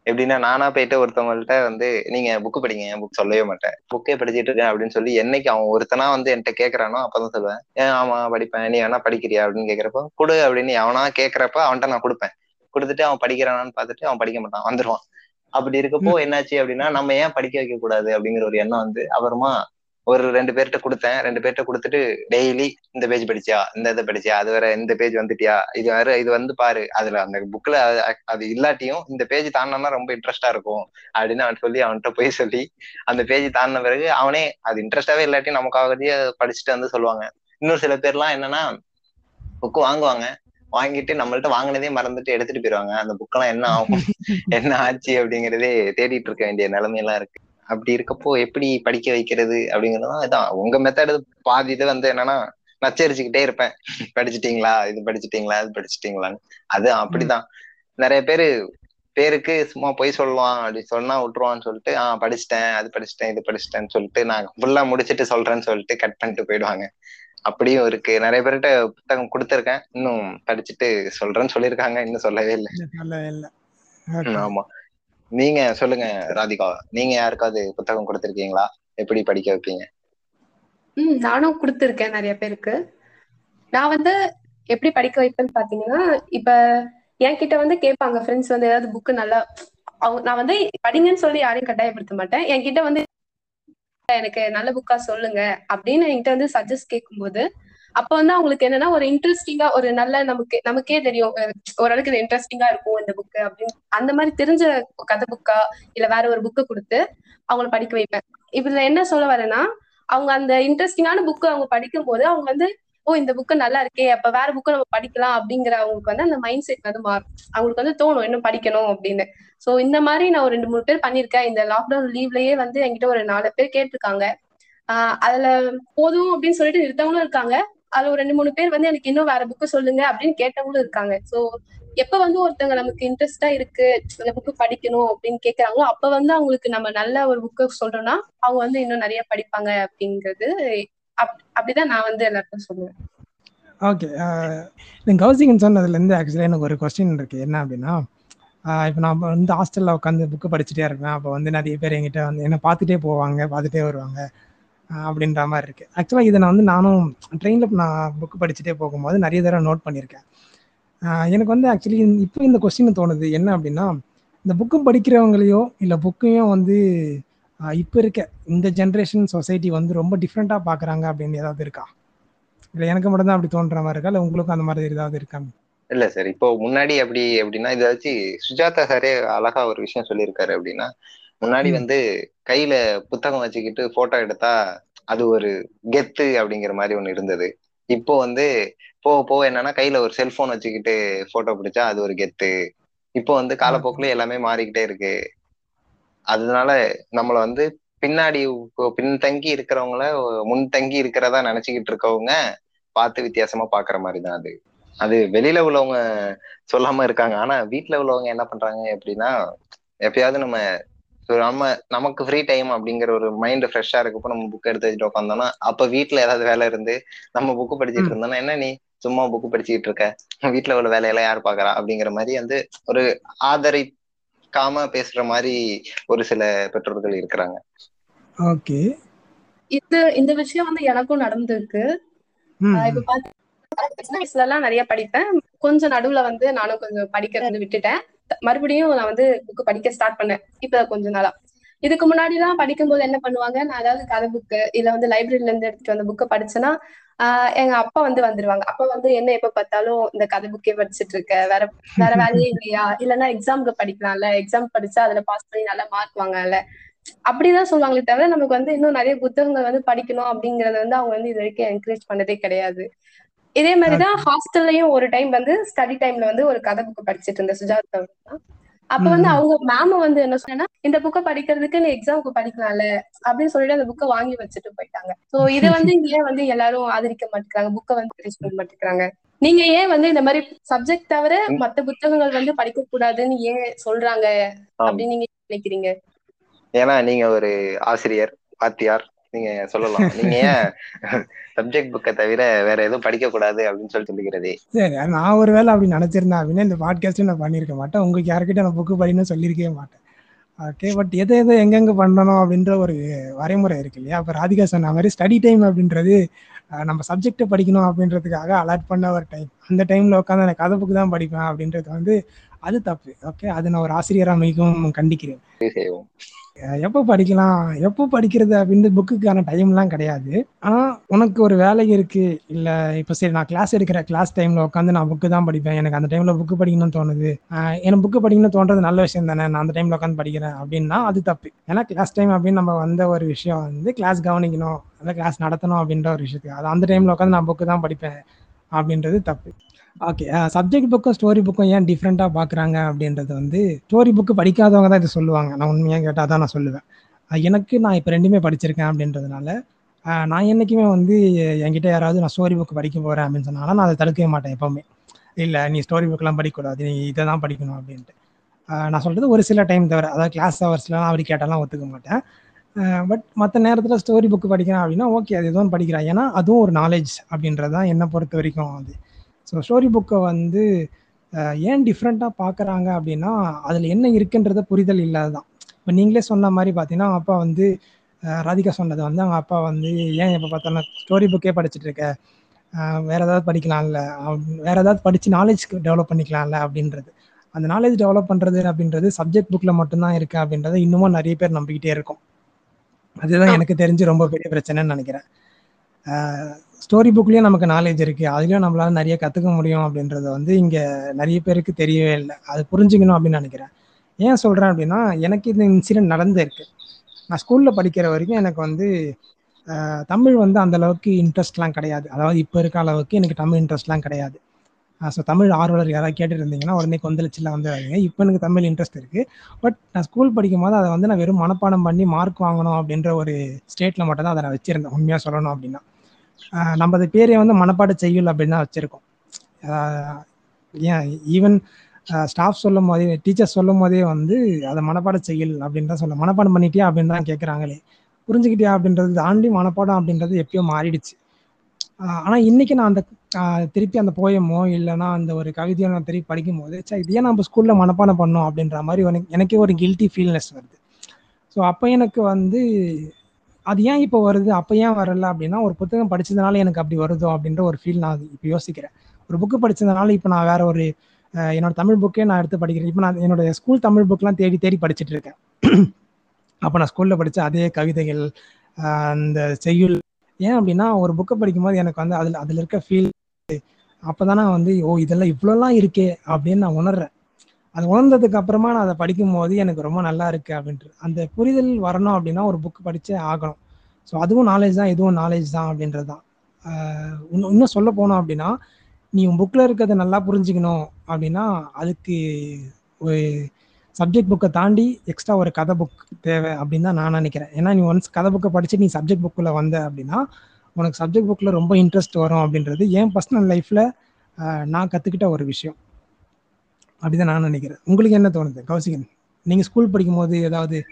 எப்படின்னா நானா போயிட்டு ஒருத்தவங்கள்ட்ட வந்து நீங்க புக்கு படிங்க புக் சொல்லவே மாட்டேன். புக்கே படிச்சுட்டு இருக்கேன் அப்படின்னு சொல்லி என்னைக்கு அவன் ஒருத்தனா வந்து என்கிட்ட கேக்குறானோ அப்பதான் சொல்லுவேன். ஏன் ஆமா படிப்பேன். நீ வேணா படிக்கிறியா? அப்படின்னு கேக்குறப்போ கொடு அப்படின்னு அவனா கேக்குறப்ப அவன்கிட்ட நான் கொடுப்பேன். கொடுத்துட்டு அவன் படிக்கிறானான்னு பார்த்துட்டு அவன் படிக்க மாட்டான். வந்துருவான். அப்படி இருக்கப்போ என்னாச்சு அப்படின்னா நம்ம ஏன் படிக்க வைக்க கூடாது அப்படிங்கிற ஒரு எண்ணம் வந்து அப்புறமா ஒரு ரெண்டு பேர்கிட்ட கொடுத்தேன். ரெண்டு பேர்கிட்ட கொடுத்துட்டு டெய்லி இந்த பேஜ் படிச்சியா? இந்த இதை படிச்சியா? அது வேற இந்த பேஜ் வந்துட்டியா? இது வேற இது வந்து பாரு. அதுல அந்த புக்ல அது இல்லாட்டியும் இந்த பேஜ் தாண்டினா ரொம்ப இன்ட்ரெஸ்டா இருக்கும். அப்படின்னு அவன் சொல்லி அவன்கிட்ட போய் சொல்லி அந்த பேஜ் தாண்டின பிறகு அவனே அது இன்ட்ரெஸ்டாவே இல்லாட்டி நமக்காகவே படிச்சுட்டு வந்து சொல்லுவாங்க. இன்னொரு சில பேர்லாம் என்னன்னா புக்கு வாங்குவாங்க. வாங்கிட்டு நம்மள்ட்ட வாங்கினதே மறந்துட்டு எடுத்துட்டு போயிருவாங்க. அந்த புக்கெல்லாம் என்ன ஆகும்? என்ன ஆச்சு? அப்படிங்கறதே தேடிட்டு இருக்க வேண்டிய நிலைமையெல்லாம் இருக்கு. அப்படி இருக்கப்போ எப்படி படிக்க வைக்கிறது அப்படிங்கறதுதான் இதான். உங்க மெத்தட் பாதி இது வந்து என்னன்னா நச்சரிச்சுக்கிட்டே இருப்பேன். படிச்சுட்டீங்களா? இது படிச்சுட்டீங்களா? இது படிச்சுட்டீங்களான்னு. அது அப்படிதான். நிறைய பேரு பேருக்கு சும்மா போய் சொல்லுவான் அப்படி சொன்னா விட்டுருவான்னு சொல்லிட்டு ஆஹ் படிச்சுட்டேன். அது படிச்சுட்டேன் இது படிச்சுட்டேன்னு சொல்லிட்டு நான் ஃபுல்லா முடிச்சுட்டு சொல்றேன்னு சொல்லிட்டு கட் பண்ணிட்டு போயிடுவாங்க. அப்படியும் இருக்கு. நிறைய பேர்கிட்ட புத்தகம் கொடுத்துருக்கேன். இன்னும் படிச்சுட்டு சொல்றேன்னு சொல்லியிருக்காங்க. இன்னும் சொல்லவே இல்லை. சொல்லவே இல்லை. ஆமா. நீங்க சொல்லுங்க ராதிகா. நீங்க யாருக்காவது புத்தகம் கொடுத்திருக்கீங்களா? எப்படி படிக்க வைப்பீங்க? ம் நானும் கொடுத்துருக்கேன் நிறைய பேருக்கு. நான் வந்து எப்படி படிக்க வைப்பேன்னு பாத்தீங்கன்னா இப்ப என்கிட்ட வந்து கேட்பாங்க ஃப்ரெண்ட்ஸ் வந்து ஏதாவது புக்கு நல்லா அவங்க நான் வந்து படிங்கன்னு சொல்லி யாரையும் கட்டாயப்படுத்த மாட்டேன். என்கிட்ட வந்து எனக்கு நல்ல புக்கா சொல்லுங்க அப்படின்னு என்கிட்ட வந்து சஜஸ்ட் கேட்கும்போது அப்ப வந்து அவங்களுக்கு என்னன்னா ஒரு இன்ட்ரெஸ்டிங்கா ஒரு நல்ல நமக்கு நமக்கே தெரியும். ஓரளவுக்கு இது இன்ட்ரெஸ்டிங்கா இருக்கும் இந்த புக்கு அப்படின்னு. அந்த மாதிரி தெரிஞ்ச கதை புக்கா இல்ல வேற ஒரு புக்கை கொடுத்து அவங்கள படிக்க வைப்பேன். இதுல என்ன சொல்ல வரேன்னா அவங்க அந்த இன்ட்ரெஸ்டிங்கான புக்கு அவங்க படிக்கும் போது அவங்க வந்து ஓ இந்த புக்கு நல்லா இருக்கே அப்ப வேற புக்கு நம்ம படிக்கலாம் அப்படிங்கிற அவங்களுக்கு வந்து அந்த மைண்ட் செட் வந்து மாறும். அவங்களுக்கு வந்து தோணும் இன்னும் படிக்கணும் அப்படின்னு. சோ இந்த மாதிரி நான் ஒரு ரெண்டு மூணு பேர் பண்ணிருக்கேன் இந்த லாக்டவுன் லீவ்லயே வந்து என்கிட்ட ஒரு நாலு பேர் கேட்டிருக்காங்க. ஆஹ் அதுல போதும் அப்படின்னு சொல்லிட்டு நிறுத்தவங்களும் இருக்காங்க. அதுல ஒரு ரெண்டு மூணு பேர் வந்து எனக்கு இன்னும் வேற புக்கு சொல்லுங்க அப்படின்னு கேட்டவங்களும் இருக்காங்க. சோ எப்ப வந்து ஒருத்தவங்க நமக்கு இன்ட்ரெஸ்டா இருக்கு இந்த புக்கு படிக்கணும் அப்படின்னு கேக்குறாங்களோ அப்ப வந்து அவங்களுக்கு நம்ம நல்ல ஒரு புக்கு சொல்றோம்னா அவங்க வந்து இன்னும் நிறைய படிப்பாங்க அப்படிங்கிறது அப்- அப்படிதான் நான் வந்து எல்லாருக்கும் சொல்லுவேன். ஓகே நீங்கள் கௌசிகன் சொன்னதுலேருந்து ஆக்சுவலாக எனக்கு ஒரு கொஸ்டின் இருக்குது என்ன அப்படின்னா இப்போ நான் வந்து ஹாஸ்டலில் உட்காந்து புக்கு படிச்சுட்டே இருப்பேன். அப்போ வந்து நிறைய பேர் என்கிட்ட வந்து என்னை பார்த்துட்டே போவாங்க பார்த்துட்டே வருவாங்க. அப்படின்ற மாதிரி இருக்குது ஆக்சுவலாக இதை நான் வந்து நானும் ட்ரெயினில் நான் புக்கு படிச்சுட்டே போகும்போது நிறைய தடவை நோட் பண்ணியிருக்கேன். எனக்கு வந்து ஆக்சுவலி இப்போ இந்த கொஸ்டின் தோணுது. என்ன அப்படின்னா இந்த புக்கு படிக்கிறவங்களையோ இல்லை புக்கையும் வந்து இப்போ இருக்க இந்த ஜென்ரேஷன் சொசைட்டி வந்து ரொம்ப டிஃப்ரெண்ட்டாக பார்க்குறாங்க அப்படின்னு ஏதாவது இருக்கா? இல்லை எனக்கு மட்டும் தான் அப்படி தோன்ற மாதிரி இருக்கா? இல்லை உங்களுக்கும் அந்த மாதிரி ஏதாவது இருக்கா? இல்ல சார் இப்போ முன்னாடி அப்படி அப்படின்னா இதை வச்சு சுஜாதா சாரே அழகா ஒரு விஷயம் சொல்லியிருக்காரு அப்படின்னா முன்னாடி. வந்து கையில புத்தகம் வச்சுக்கிட்டு போட்டோ எடுத்தா அது ஒரு கெத்து அப்படிங்கிற மாதிரி ஒண்ணு இருந்தது. இப்போ வந்து போக போக என்னன்னா கையில ஒரு செல்போன் வச்சுக்கிட்டு போட்டோ பிடிச்சா அது ஒரு கெத்து. இப்போ வந்து காலப்போக்குல எல்லாமே மாறிக்கிட்டே இருக்கு. அதனால நம்மள வந்து பின்னாடி பின்தங்கி இருக்கிறவங்கள முன்தங்கி இருக்கிறதா நினைச்சுக்கிட்டு இருக்கவங்க பார்த்து வித்தியாசமா பாக்குற மாதிரி தான் அது. அது வெளியில உள்ளவங்க சொல்லாம இருக்காங்க. ஆனா வீட்ல உள்ளவங்க என்ன பண்றாங்க எப்படின்னா எப்பயாவது நம்ம நம்ம நமக்கு ஃப்ரீ டைம் அப்படிங்கிற ஒரு மைண்ட் ஃப்ரெஷ்ஷா இருக்கப்போ நம்ம புக் எடுத்து வச்சுட்டு உட்காந்தோம்னா அப்ப வீட்ல ஏதாவது வேலை இருந்து நம்ம புக்கு படிச்சுட்டு. இருந்தோம்னா என்ன நீ சும்மா புக்கு படிச்சுக்கிட்டு இருக்க? வீட்ல உள்ள வேலையெல்லாம் யார் பாக்குறா? அப்படிங்கிற மாதிரி வந்து ஒரு ஆதரிக்காம பேசுற மாதிரி ஒரு சில பெற்றோர்கள் இருக்கிறாங்க. ஓகே. இது இந்த விஷயம் வந்து எனக்கும் நடந்திருக்கு. இப்ப பாத்தீங்கன்னா நிறைய படிப்பேன். கொஞ்சம் நடுவுல வந்து நானும் கொஞ்சம் படிக்கிறது விட்டுட்டேன். மறுபடியும் நான் வந்து புக்கு படிக்க ஸ்டார்ட் பண்ணேன். இப்ப கொஞ்ச நாளா. இதுக்கு முன்னாடி எல்லாம் படிக்கும்போது என்ன பண்ணுவாங்க? நான் அதாவது கதை புக்கு இல்ல வந்து லைப்ரரியில இருந்து எடுத்துட்டு வந்த புக்கை படிச்சேன்னா ஆஹ் எங்க அப்பா வந்து வந்துருவாங்க. அப்பா வந்து என்ன எப்ப பார்த்தாலும் இந்த கதை புக்கே படிச்சிட்டு இருக்க வேற வேற வேலையே இல்லையா? இல்லைன்னா எக்ஸாம்க்கு படிக்கலாம்ல. எக்ஸாம் படிச்சா அதுல பாஸ் பண்ணி நல்லா மார்க் வாங்கல. அப்படிதான் சொல்லுவாங்களே தவிர நமக்கு வந்து இன்னும் நிறைய புத்தகங்கள் வந்து படிக்கணும் அப்படிங்கறத வந்து அவங்க வந்து இது வரைக்கும் என்கரேஜ் பண்ணதே கிடையாது. இதே மாதிரிதான் ஹாஸ்டல்லயும் ஒரு டைம் வந்து ஸ்டடி டைம்ல வந்து ஒரு கதை புக்கு படிச்சிட்டு இருந்தேன் சுஜாதா. அப்ப வந்து. அவங்க மேம வந்து என்ன சொன்னா இந்த புக்கை படிக்கிறதுக்கு நீ எக்ஸாம்க்கு படிக்கலாம்ல அப்படின்னு சொல்லிட்டு அந்த புக்கை வாங்கி வச்சுட்டு போயிட்டாங்க சோ இதை வந்து ஏன் வந்து எல்லாரும் ஆதரிக்க மாட்டேங்கிறாங்க புக்கை வந்து என்கரேஜ் பண்ண மாட்டேங்கிறாங்க நீங்க ஏன் வந்து இந்த மாதிரி சப்ஜெக்ட் தவிர மத்த புத்தகங்கள் வந்து படிக்க கூடாதுன்னு ஏன் சொல்றாங்க. அப்படின்னு நீங்க நினைக்கிறீங்க ஏன்னா நீங்க ஒரு ஆசிரியர் வாத்தியார் நீங்க சொல்லலாம். நீங்க ஏன் சப்ஜெக்ட் புக்கை தவிர வேற எதுவும் படிக்க கூடாது அப்படின்னு சொல்லி சொல்லிக்கிறதே சரி நான் ஒரு வேளை அப்படி நினச்சிருந்தேன் அப்படின்னா இந்த பாட்காஸ்ட்டும் நான் பண்ணியிருக்க மாட்டேன். உங்களுக்கு யார்கிட்ட நான் புக்கு படின்னு சொல்லியிருக்கவே மாட்டேன். ஓகே பட் எதை எதை எங்கெங்கே பண்ணணும் அப்படின்ற ஒரு வரைமுறை இருக்கு இல்லையா? அப்போ ராதிகா சொன்ன மாதிரி ஸ்டடி டைம் அப்படின்றது நம்ம சப்ஜெக்டை படிக்கணும் அப்படின்றதுக்காக அலாட் பண்ண ஒரு டைம் அந்த டைமில் உட்காந்து எனக்கு கதை புக்கு தான் படிப்பேன் அப்படின்றது வந்து அது தப்பு. ஓகே அது நான் ஒரு ஆசிரியராக மிகவும் கண்டிக்கிறேன். எப்போ படிக்கலாம்? எப்போ படிக்கிறது அப்படின்னு புக்குக்கான டைம்லாம் கிடையாது. ஆனால் உனக்கு ஒரு வேலை இருக்கு. இல்லை இப்போ சரி நான் கிளாஸ் எடுக்கிற கிளாஸ் டைமில் உட்காந்து நான் புக்கு தான் படிப்பேன். எனக்கு அந்த டைமில் புக்கு படிக்கணும்னு தோணுது. எனக்கு புக்கு படிக்கணும்னு தோன்றது நல்ல விஷயம் தானே? நான் அந்த டைமில் உட்காந்து படிக்கிறேன் அப்படின்னா அது தப்பு. ஏன்னா கிளாஸ் டைம் அப்படின்னு நம்ம வந்த ஒரு விஷயம் வந்து கிளாஸ் கவனிக்கணும். அந்த கிளாஸ் நடத்தணும் அப்படின்ற ஒரு விஷயத்துக்கு. அது அந்த டைமில் உட்காந்து நான் புக்கு தான் படிப்பேன் அப்படின்றது தப்பு. ஓகே சப்ஜெக்ட் புக்கும் ஸ்டோரி புக்கும் ஏன் டிஃப்ரெண்ட்டாக பார்க்குறாங்க அப்படின்றது வந்து ஸ்டோரி புக்கு படிக்காதவங்க தான் இதை சொல்லுவாங்க. நான் உண்மையாக கேட்டால் தான் நான் சொல்லுவேன். எனக்கு நான் இப்போ ரெண்டுமே படிச்சிருக்கேன் அப்படின்றதுனால நான் என்றைக்குமே வந்து என்கிட்ட யாராவது நான் ஸ்டோரி புக் படிக்க போகிறேன் அப்படின்னு சொன்னாலும் நான் அதை தடுக்கவே மாட்டேன் எப்போவுமே. இல்லை நீ ஸ்டோரி புக்கெலாம் படிக்கக்கூடாது நீ இதை தான் படிக்கணும் அப்படின்ட்டு. நான் சொல்கிறது ஒரு சில டைம் தவிர அதாவது கிளாஸ் ஹவர்ஸ்லாம் அப்படி கேட்டாலாம் ஒத்துக்க மாட்டேன். பட் மற்ற நேரத்தில் ஸ்டோரி புக் படிக்கிறேன் அப்படின்னா ஓகே அது எதுவும் படிக்கிறேன். ஏன்னா அதுவும் ஒரு நாலேஜ் அப்படின்றது தான் என்னை பொறுத்த வரைக்கும் அது. ஸோ ஸ்டோரி புக்கை வந்து ஏன் டிஃப்ரெண்ட்டாக பார்க்குறாங்க அப்படின்னா அதில் என்ன இருக்குன்றத புரிதல் இல்லாததான். இப்போ நீங்களே சொன்ன மாதிரி பார்த்தீங்கன்னா அவங்க அப்பா வந்து ராதிகா சொன்னது வந்து அவங்க அப்பா வந்து ஏன் எப்போ பார்த்தாலும் ஸ்டோரி புக்கே படிச்சுட்டு இருக்க? வேற ஏதாவது படிக்கலாம்ல? வேற ஏதாவது படித்து நாலேஜ் டெவலப் பண்ணிக்கலாம்ல? அப்படின்றது. அந்த நாலேஜ் டெவலப் பண்ணுறது அப்படின்றது சப்ஜெக்ட் புக்கில் மட்டும்தான் இருக்கு அப்படின்றத இன்னமும் நிறைய பேர் நம்பிக்கிட்டே இருக்கும். அதுதான் எனக்கு தெரிஞ்சு ரொம்ப பெரிய பிரச்சனைன்னு நினைக்கிறேன். ஸ்டோரி புக்லேயும் நமக்கு நாலேஜ் இருக்குது அதுலேயும் நம்மளால நிறைய கற்றுக்க முடியும் அப்படின்றத வந்து இங்கே நிறைய பேருக்கு தெரியவே இல்லை. அது புரிஞ்சுக்கணும் அப்படின்னு நினைக்கிறேன். ஏன் சொல்கிறேன் அப்படின்னா எனக்கு இந்த இன்சிடென்ட் நடந்திருக்கு நான் ஸ்கூலில் படிக்கிற வரைக்கும் எனக்கு வந்து தமிழ் வந்து அந்த அளவுக்கு இன்ட்ரெஸ்ட்லாம் கிடையாது. அதாவது இப்போ இருக்க அளவுக்கு எனக்கு தமிழ் இன்ட்ரெஸ்ட்லாம் கிடையாது. ஸோ தமிழ் ஆர்வலர் யாராவது கேட்டுட்டு இருந்தீங்கன்னா உடனே கொந்தளிச்சில் வந்து இப்போ எனக்கு தமிழ் இன்ட்ரெஸ்ட் இருக்குது பட் நான் ஸ்கூல் படிக்கும் போது அதை வந்து நான் வெறும் மனப்பாடம் பண்ணி மார்க் வாங்கணும் அப்படின்ற ஒரு ஸ்டேட்டில் மட்டும் தான் அதை நான் வச்சுருந்தேன். உண்மையாக சொல்லணும் அப்படின்னா. நமது பேரை பேரே வந்து மனப்பாட செய்யுள் அப்படின்னு தான் வச்சுருக்கோம். ஏன் ஈவன் ஸ்டாஃப் சொல்லும் போதே டீச்சர்ஸ் சொல்லும் போதே வந்து அதை மனப்பாட செய்யுள் அப்படின்னு தான் சொல்ல மனப்பாடம் பண்ணிட்டியா அப்படின்னு தான் கேட்குறாங்களே புரிஞ்சுக்கிட்டியா அப்படின்றது தாண்டி மனப்பாடம் அப்படின்றது எப்பயோ மாறிடுச்சு. ஆனால் இன்னைக்கு நான் அந்த திருப்பி அந்த போயமோ இல்லைனா அந்த ஒரு கவிதையோ நான் திருப்பி படிக்கும் போது சே இதையே நம்ம ஸ்கூலில் மனப்பாடம் பண்ணோம் அப்படின்ற மாதிரி எனக்கு எனக்கே ஒரு கில்ட்டி ஃபீல்னஸ் வருது. ஸோ அப்போ எனக்கு வந்து அது ஏன் இப்போ வருது? அப்போ ஏன் வரல? அப்படின்னா ஒரு புத்தகம் படிச்சதுனால எனக்கு அப்படி வருதோ? அப்படின்ற ஒரு ஃபீல் நான் இப்போ யோசிக்கிறேன். ஒரு புக்கு படிச்சதுனால இப்போ நான் வேற ஒரு என்னோட தமிழ் புக்கே நான் எடுத்து படிக்கிறேன். இப்போ நான் என்னோட ஸ்கூல் தமிழ் புக்லாம் தேடி தேடி படிச்சுட்டு இருக்கேன். அப்போ நான் ஸ்கூலில் படித்த அதே கவிதைகள் அந்த செய்யுள். ஏன் அப்படின்னா ஒரு புக்கை படிக்கும்போது எனக்கு வந்து அதில் அதில் இருக்க ஃபீல் அப்போ நான் வந்து ஓ இதெல்லாம் இவ்வளோலாம் இருக்கே அப்படின்னு நான் உணர்றேன். அது உணர்ந்ததுக்கு அப்புறமா நான் அதை படிக்கும் போது எனக்கு ரொம்ப நல்லா இருக்கு அப்படின்ட்டு. அந்த புரிதல் வரணும் அப்படின்னா ஒரு புக் படிச்சே ஆகணும். ஸோ அதுவும் நாலேஜ் தான் இதுவும் நாலேஜ் தான் அப்படின்றது தான் இன்னும் இன்னும் சொல்ல போனோம் அப்படின்னா நீ உன் புக்கில் இருக்கிறத நல்லா புரிஞ்சுக்கணும் அப்படின்னா அதுக்கு ஒரு சப்ஜெக்ட் புக்கை தாண்டி எக்ஸ்ட்ரா ஒரு கதை புக் தேவை அப்படின்னு தான் நான் நினைக்கிறேன். ஏன்னா நீ ஒன்ஸ் கதை புக்கை படிச்சு நீ சப்ஜெக்ட் புக்கில் வந்த அப்படின்னா உனக்கு சப்ஜெக்ட் புக்கில் ரொம்ப இன்ட்ரெஸ்ட் வரும் அப்படின்றது என் பர்சனல் லைஃப்பில் நான் கற்றுக்கிட்ட ஒரு விஷயம். அப்படிதான் நான் நினைக்கிறேன். உங்களுக்கு என்ன தோணுது? கௌசிகன் நீங்க ஸ்கூல் படிக்கும் போது ஏதாவது?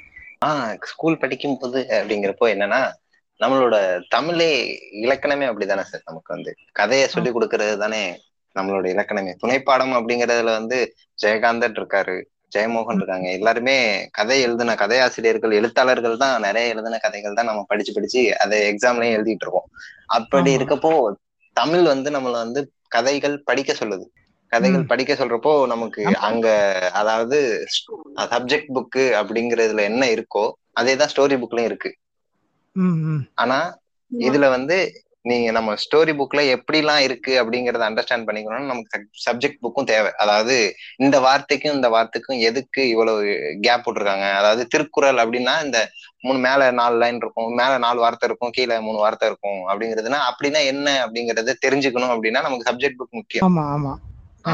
ஆஹ் ஸ்கூல் படிக்கும் போது அப்படிங்கிறப்போ என்னன்னா நம்மளோட தமிழே இலக்கணமே அப்படிதானே சார் நமக்கு வந்து. கதையை சொல்லி கொடுக்கறது தானே நம்மளோட இலக்கணமே. துணைப்பாடம் அப்படிங்கறதுல வந்து ஜெயகாந்தன் இருக்காரு ஜெயமோகன் இருக்காங்க. எல்லாருமே கதை எழுதின கதையாசிரியர்கள் எழுத்தாளர்கள் தான் நிறைய எழுதின கதைகள் தான் நம்ம படிச்சு படிச்சு அதை எக்ஸாம்லயும் எழுதிட்டு இருக்கோம். அப்படி. இருக்கப்போ தமிழ் வந்து நம்மள வந்து கதைகள் படிக்க சொல்லுது. கதைகள். படிக்க சொல்றப்போ நமக்கு ஆமா. அங்க அதாவது சப்ஜெக்ட் புக்கு அப்படிங்கறதுல என்ன இருக்கோ அதே தான் ஸ்டோரி புக்லயும் இருக்கு. ஆனா இதுல வந்து நீங்க நம்ம ஸ்டோரி புக்ல எப்படிலாம் இருக்கு அப்படிங்கறத அண்டர்ஸ்டாண்ட் பண்ணிக்கணும்னா நமக்கு சப்ஜெக்ட் புக்கும் தேவை. அதாவது இந்த வார்த்தைக்கும் இந்த வார்த்தைக்கும் எதுக்கு இவ்வளவு கேப் போட்டிருக்காங்க அதாவது திருக்குறள் அப்படின்னா இந்த மூணு மேல நாலு லைன் இருக்கும் மேல நாலு வார்த்தை இருக்கும் கீழே மூணு வார்த்தை இருக்கும் அப்படிங்கிறதுனா அப்படின்னா என்ன அப்படிங்கறத தெரிஞ்சுக்கணும் அப்படின்னா நமக்கு சப்ஜெக்ட் புக் முக்கியம்.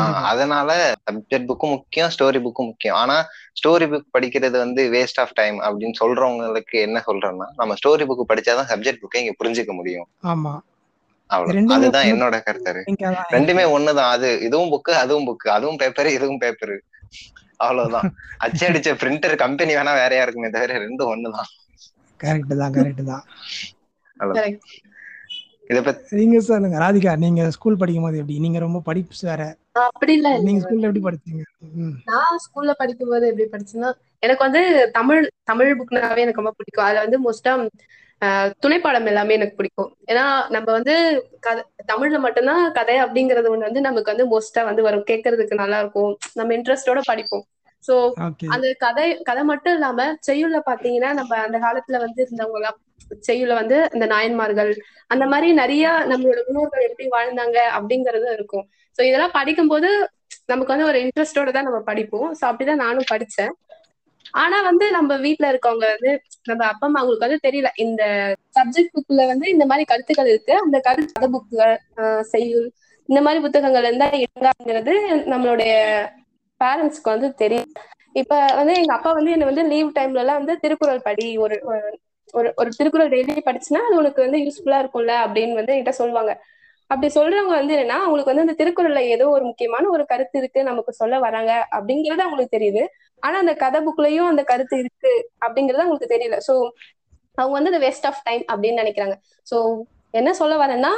அதனால சப்ஜெக்ட் புக்கும் முக்கியம் ஸ்டோரி புக்கும் முக்கியம். ஆனா ஸ்டோரி புக் படிக்கிறது வந்து வேஸ்ட் ஆஃப் டைம் அப்படின்னு சொல்றவங்களுக்கு என்ன சொல்றேன்னா நம்ம ஸ்டோரி புக் படிச்சாதான் சப்ஜெக்ட் புக்கை இங்க புரிஞ்சுக்க முடியும். ஆமா. அவ்வளவு. அதுதான் என்னோட கருத்து. ரெண்டுமே ஒண்ணுதான். அது இதுவும் புக்கு அதுவும் புக்கு அதுவும் பேப்பர் இதுவும் பேப்பர் அவ்வளவுதான். அச்சடிச்ச பிரிண்டர் கம்பெனி வேணா வேறையா இருக்குமே தவிர ரெண்டும் ஒண்ணுதான். கரெக்ட் தான் கரெக்ட் தான். இத பத்தி நீங்க சொல்லுங்க ராதிகா நீங்க ஸ்கூல் படிக்கும் போது எப்படி? நீங்க ரொம்ப படிப்பு வேற அப்படி இல்ல. நீங்க ஸ்கூல்ல எப்படி படிச்சீங்க? நான் ஸ்கூல்ல படிக்கும்போது எப்படி படிச்சேன்னா எனக்கு வந்து தமிழ் தமிழ் புக்னாவே எனக்கு ரொம்ப பிடிக்கும். அதுல வந்து மோஸ்டா துணைப்பாடம் எல்லாமே எனக்கு பிடிக்கும். ஏன்னா நம்ம வந்து கதை தமிழ்ல மட்டும்தான் கதை அப்படிங்கறது ஒண்ணு வந்து நமக்கு வந்து மோஸ்டா வந்து வரும். கேட்கறதுக்கு நல்லா இருக்கும். நம்ம இன்ட்ரெஸ்டோட படிப்போம். சோ அந்த கதை கதை மட்டும் இல்லாம செய்யுள்ல பாத்தீங்கன்னா நம்ம அந்த காலத்துல வந்து இருந்தவங்க எல்லாம் செய்யுள்ள வந்து இந்த நாயன்மார்கள் அந்த மாதிரி நிறைய நம்மளோட முன்னோர்கள் எப்படி வாழ்ந்தாங்க அப்படிங்கறதும் இருக்கும். சோ இதெல்லாம் படிக்கும்போது நமக்கு வந்து ஒரு இன்ட்ரெஸ்டோட தான் நம்ம படிப்போம். சோ அப்படிதான் நானும் படிச்சேன். ஆனா வந்து நம்ம வீட்டுல இருக்கவங்க வந்து நம்ம அப்பா அம்மா அவங்களுக்கு வந்து தெரியல. இந்த சப்ஜெக்ட் புக்ல வந்து இந்த மாதிரி கருத்துக்கள் இருக்கு. அந்த கருத்து கதை புக்குகள் செய்யுள் இந்த மாதிரி புத்தகங்கள் இருந்தா இருக்காங்கிறது நம்மளுடைய பேரண்ட்ஸ்க்கு வந்து தெரியும். இப்ப வந்து எங்க அப்பா வந்து என்ன வந்து லீவ் டைம்ல எல்லாம் வந்து திருக்குறள் படி ஒரு ஒரு- ஒரு திருக்குறள் டெய்லி படிச்சுன்னா அது உனக்கு வந்து யூஸ்ஃபுல்லா இருக்கும்ல அப்படின்னு வந்து என்கிட்ட சொல்லுவாங்க. அப்படி சொல்றவங்க வந்து என்னன்னா அவங்களுக்கு வந்து அந்த திருக்குறள்ல ஏதோ ஒரு முக்கியமான ஒரு கருத்து இருக்கு நமக்கு சொல்ல வராங்க அப்படிங்கறது அவங்களுக்கு தெரியுது. ஆனா அந்த கதை புக்லயும் அந்த கருத்து இருக்கு அப்படிங்கறது அவங்களுக்கு தெரியல. சோ அவங்க வந்து வேஸ்ட் ஆஃப் டைம் அப்படின்னு நினைக்கிறாங்க. சோ என்ன சொல்ல வரேன்னா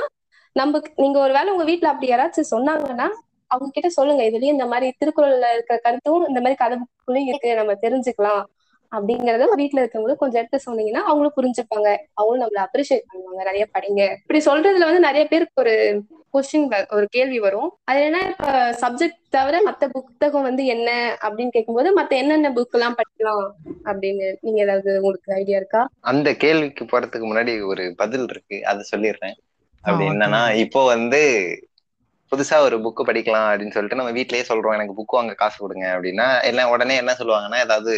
நம்ம நீங்க ஒரு வேலை உங்க வீட்டுல அப்படி யாராச்சும் சொன்னாங்கன்னா அவங்க கிட்ட சொல்லுங்க. இதுலயும் இந்த மாதிரி திருக்குறள்ல இருக்கிற கருத்தும் இந்த மாதிரி கதை புக்குலயும் இருக்கு. நம்ம தெரிஞ்சுக்கலாம். அப்படிங்கறத வீட்டுல இருக்கவங்களும் கொஞ்சம் எடுத்து சொன்னீங்கன்னா அவங்களும் புரிஞ்சுப்பாங்க. அவங்களும் நம்மள அப்ரிஷியேட் பண்ணுவாங்க. நிறைய படிங்க. இப்படி சொல்றதுல வந்து நிறைய பேருக்கு ஒரு கொஸ்டின் ஒரு கேள்வி வரும். அது என்ன இப்ப சப்ஜெக்ட் தவிர மத்த புத்தகம் வந்து என்ன அப்படின்னு கேட்கும்போது மத்த என்னென்ன புக் எல்லாம் படிக்கலாம் அப்படின்னு நீங்க ஏதாவது உங்களுக்கு ஐடியா இருக்கா? அந்த கேள்விக்கு போறதுக்கு முன்னாடி ஒரு பதில் இருக்கு. அதை சொல்லிடுறேன். அப்படி. என்னன்னா இப்போ வந்து புதுசா ஒரு புக்கு படிக்கலாம் அப்படின்னு சொல்லிட்டு நம்ம வீட்லயே சொல்றோம் எனக்கு புக் வாங்க காசு கொடுங்க அப்படின்னா எல்லாம் உடனே என்ன சொல்லுவாங்கன்னா ஏதாவது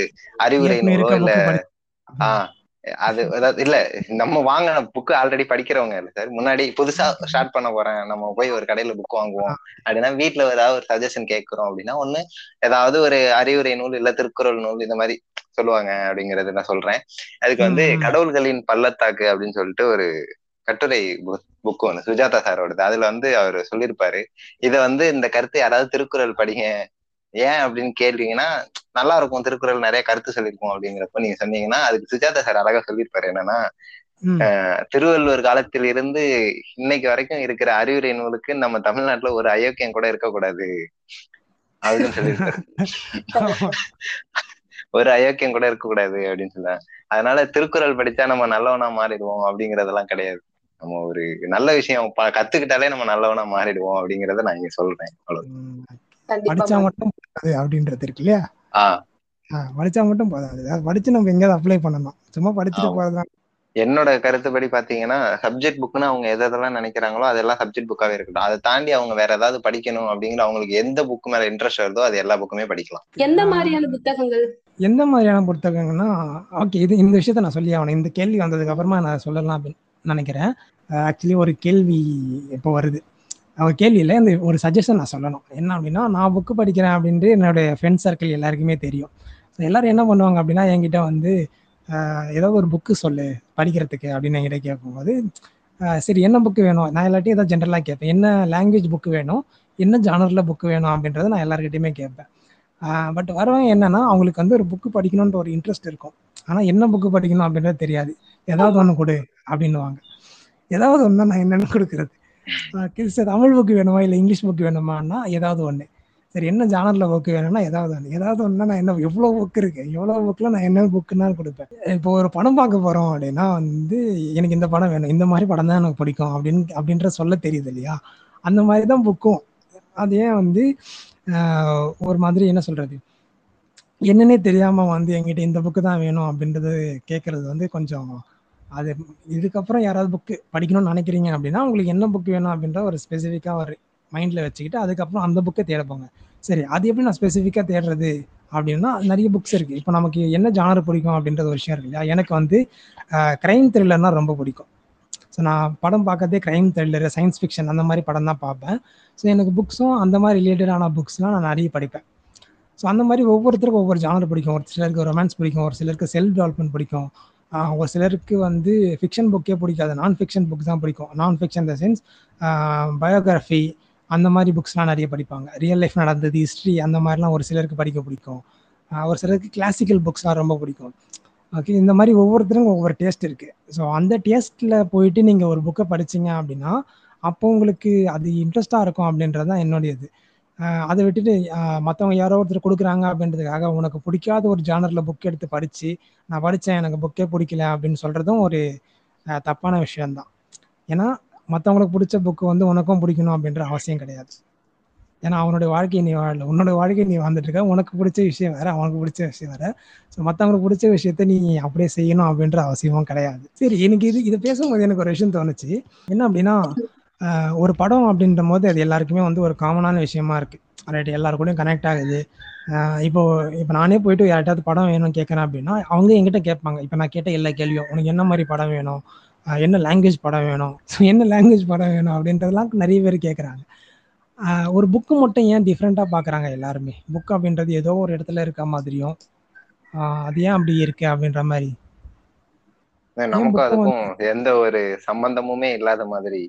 அறிவுரை நூலோ இல்ல ஆஹ் அது அதாவது இல்ல நம்ம வாங்கின புக்கு ஆல்ரெடி படிக்கிறவங்க இல்ல சார் முன்னாடி புதுசா ஸ்டார்ட் பண்ண போறேன் நம்ம போய் ஒரு கடையில புக் வாங்குவோம் அப்படின்னா வீட்ல ஏதாவது ஒரு சஜஷன் கேட்கிறோம் அப்படின்னா ஒண்ணு ஏதாவது ஒரு அறிவுரை நூல் இல்ல திருக்குறள் நூல் இந்த மாதிரி சொல்லுவாங்க அப்படிங்கறது நான் சொல்றேன் அதுக்கு வந்து. கடவுள்களின் பள்ளத்தாக்கு அப்படின்னு சொல்லிட்டு ஒரு கட்டுரை புக் ஒண்ணு. சுஜாதா சாரோடது அதுல வந்து அவர் சொல்லியிருப்பாரு இத வந்து இந்த கருத்தை யாராவது திருக்குறள் படிங்க. ஏன் அப்படின்னு கேட்டீங்கன்னா நல்லா இருக்கும் திருக்குறள் நிறைய கருத்து சொல்லியிருக்கோம் அப்படிங்கிறப்ப நீங்க சொன்னீங்கன்னா அதுக்கு சுஜாதா சார் அழகா சொல்லியிருப்பாரு என்னன்னா. திருவள்ளுவர் காலத்தில் இருந்து இன்னைக்கு வரைக்கும் இருக்கிற அறிவுரை நூலுக்கு நம்ம தமிழ்நாட்டுல ஒரு அயோக்கியம் கூட இருக்கக்கூடாது. அப்படின்னு சொல்லியிருப்பாரு. ஒரு அயோக்கியம் கூட இருக்கக்கூடாது அப்படின்னு சொல்லுவாங்க அதனால திருக்குறள் படிச்சா நம்ம நல்லவனா மாறிடுவோம் அப்படிங்கறதெல்லாம் கிடையாது. நம்ம ஒரு நல்ல விஷயம் கத்துக்கிட்டாலே நம்ம நல்லவனா மாறிடுவோம் அப்படிங்கறத நான் இங்க சொல்றேன். அவ்வளவு படிச்சா மட்டும் போதாது அப்படின்றது இருக்கு இல்லையா? படிச்சா மட்டும் போதாது. படிச்சு நம்ம எங்கேயாவது அப்ளை பண்ணணும். சும்மா படிச்சுட்டு. போறதுதான் என்னோட கருத்துப்படி பாத்தீங்கன்னா சப்ஜெக்ட் புக்னு அவங்க எது எதெல்லாம் நினைக்கிறாங்களோ அதெல்லாம் சப்ஜெக்ட் புக்காவே இருக்கட்டும். அதை தாண்டி அவங்க வேற ஏதாவது படிக்கணும் அப்படிங்கிற அவங்களுக்கு எந்த புக் மேல இன்ட்ரெஸ்ட் வருதோ அது எல்லா புக்குமே படிக்கலாம். எந்த மாதிரியான புத்தகங்கள்? எந்த மாதிரியான புத்தகங்கள்னா ஓகே இது இந்த விஷயத்த நான் சொல்லி ஆகணும். இந்த கேள்வி வந்ததுக்கு அப்புறமா நான் சொல்லலாம் அப்படின்னு. நினைக்கிறேன். ஆக்சுவலி ஒரு கேள்வி இப்போ வருது. அவர் கேள்வியில் இந்த ஒரு சஜஷன் நான் சொல்லணும். என்ன அப்படின்னா நான் புக்கு படிக்கிறேன் அப்படின்ட்டு என்னுடைய ஃப்ரெண்ட் சர்க்கிள் எல்லாருக்குமே தெரியும். ஸோ எல்லோரும் என்ன பண்ணுவாங்க அப்படின்னா என்கிட்ட வந்து ஏதாவது ஏதோ ஒரு புக்கு சொல்லு படிக்கிறதுக்கு அப்படின்னு என்கிட்ட கேட்கும்போது சரி என்ன புக்கு வேணும்? நான் எல்லாட்டையும் ஏதாவது ஜென்ரலாக கேட்பேன். என்ன லாங்குவேஜ் புக்கு வேணும்? என்ன ஜானரில் புக்கு வேணும் அப்படின்றத நான் எல்லாருக்கிட்டையுமே கேட்பேன். பட் வரவங்க என்னென்னா அவங்களுக்கு வந்து ஒரு புக்கு படிக்கணுன்ற ஒரு இன்ட்ரெஸ்ட் இருக்கும். ஆனால் என்ன புக்கு படிக்கணும் அப்படின்றது தெரியாது. ஏதாவது ஒன்று கொடு அப்படின்னுவாங்க. ஏதாவது ஒன்று நான் என்னென்னு கொடுக்குறது தமிழ் புக்கு வேணுமா? இல்லை இங்கிலீஷ் புக்கு வேணுமான்னா ஏதாவது ஒன்று சரி என்ன ஜானரில் புக்கு வேணும்னா ஏதாவது ஒன்று ஏதாவது ஒன்றுனா நான் என்ன எவ்வளோ புக் இருக்கு? எவ்வளோ புக்கில் நான் என்ன புக்குன்னு கொடுப்பேன். இப்போ ஒரு படம் பார்க்க போகிறோம் அப்படின்னா வந்து எனக்கு இந்த படம் வேணும் இந்த மாதிரி படம் தான் எனக்கு பிடிக்கும் அப்படின்னு அப்படின்ற சொல்ல தெரியுது இல்லையா? அந்த மாதிரி தான் புக்கும் அது ஏன் வந்து ஒரு மாதிரி என்ன சொல்கிறது என்னன்னே தெரியாமல் வந்து என்கிட்ட இந்த புக்கு தான் வேணும் அப்படின்றது கேட்குறது வந்து கொஞ்சம் அது இதுக்கப்புறம் யாராவது புக்கு படிக்கணும்னு நினைக்கிறீங்க அப்படின்னா உங்களுக்கு என்ன புக் வேணும் அப்படின்ற ஒரு ஸ்பெசிஃபிக்காக ஒரு மைண்டில் வச்சுக்கிட்டு அதுக்கப்புறம் அந்த புக்கை தேட போங்க. சரி அது எப்படி நான் ஸ்பெசிஃபிக்காக தேடுறது அப்படின்னா நிறைய புக்ஸ் இருக்குது இப்போ நமக்கு என்ன ஜானர் பிடிக்கும் அப்படின்றது ஒரு விஷயம் இருக்கு இல்லையா? எனக்கு வந்து க்ரைம் த்ரில்லர்னா ரொம்ப பிடிக்கும். ஸோ நான் படம் பார்க்கறதே க்ரைம் த்ரில்லர் சயின்ஸ் ஃபிக்ஷன் அந்த மாதிரி படம் தான் பார்ப்பேன். ஸோ எனக்கு புக்ஸும் அந்த மாதிரி ரிலேட்டடான புக்ஸ்லாம் நான் நிறைய படிப்பேன். ஸோ அந்த மாதிரி ஒவ்வொருத்தருக்கும் ஒவ்வொரு ஜானர் பிடிக்கும். ஒரு சிலருக்கு ரொமான்ஸ் பிடிக்கும் ஒரு சிலருக்கு செல்ஃப் டெவலப்மெண்ட் பிடிக்கும். ஒரு சிலருக்கு வந்து ஃபிக்ஷன் புக்கே பிடிக்காது. நான் ஃபிக்ஷன் புக் தான் பிடிக்கும். நான் ஃபிக்ஷன் த சென்ஸ் பயோகிராஃபி அந்த மாதிரி புக்ஸ்லாம் நிறைய படிப்பாங்க. ரியல் லைஃப் நடந்தது ஹிஸ்ட்ரி அந்த மாதிரிலாம் ஒரு சிலருக்கு படிக்க பிடிக்கும். ஒரு சிலருக்கு கிளாசிக்கல் புக்ஸ்லாம் ரொம்ப பிடிக்கும். ஓகே இந்த மாதிரி ஒவ்வொருத்தருக்கும் ஒவ்வொரு டேஸ்ட் இருக்குது ஸோ அந்த டேஸ்ட்டில் போயிட்டு நீங்கள் ஒரு புக்கை படிச்சீங்க அப்படின்னா அப்போ உங்களுக்கு அது இன்ட்ரெஸ்டாக இருக்கும் அப்படின்றது தான் என்னுடைய இது அதை விட்டுட்டு மற்றவங்க யாரோ ஒருத்தர் கொடுக்குறாங்க அப்படின்றதுக்காக உனக்கு பிடிக்காத ஒரு ஜானரில் புக் எடுத்து படித்து நான் படித்தேன் எனக்கு புக்கே பிடிக்கல அப்படின்னு சொல்கிறதும் ஒரு தப்பான விஷயம்தான். ஏன்னா மற்றவங்களுக்கு பிடிச்ச புக்கு வந்து உனக்கும் பிடிக்கணும் அப்படின்ற அவசியம் கிடையாது. ஏன்னா அவனுடைய வாழ்க்கையை நீ வாழல. உன்னோட வாழ்க்கையை நீ வாழ்ந்துட்டு இருக்க. உனக்கு பிடிச்ச விஷயம் வேற அவனுக்கு பிடிச்ச விஷயம் வேற. ஸோ மற்றவங்களுக்கு பிடிச்ச விஷயத்த நீ அப்படியே செய்யணும் அப்படின்ற அவசியமும் கிடையாது. சரி எனக்கு இது இதை பேசும்போது எனக்கு ஒரு விஷயம் தோணுச்சு. என்ன அப்படின்னா ஒரு படம் அப்படின்ற போது அது எல்லாருக்குமே வந்து ஒரு காமனான விஷயமா இருக்கு. ரைட் எல்லாரு கூடயும் கனெக்ட் ஆகுது இப்போ இப்போ நானே போயிட்டு யார்ட்டாவது படம் வேணும்னு கேட்குறேன் அப்படின்னா அவங்க என்கிட்ட கேட்பாங்க. இப்போ நான் கேட்ட எல்லா கேள்வியும் உனக்கு என்ன மாதிரி படம் வேணும்? என்ன லாங்குவேஜ் படம் வேணும்? ஸோ என்ன லாங்குவேஜ் படம் வேணும்? அப்படின்றதெல்லாம் நிறைய பேர் கேட்குறாங்க ஒரு புக்கு மட்டும் ஏன் டிஃப்ரெண்ட்டாக பார்க்குறாங்க எல்லாருமே? புக் அப்படின்றது ஏதோ ஒரு இடத்துல இருக்க மாதிரியும் அது ஏன் அப்படி இருக்கு அப்படின்ற மாதிரி? நமக்கும் அதுக்கும் எந்த ஒரு சம்பந்தமுமே இல்லாத மாதிரி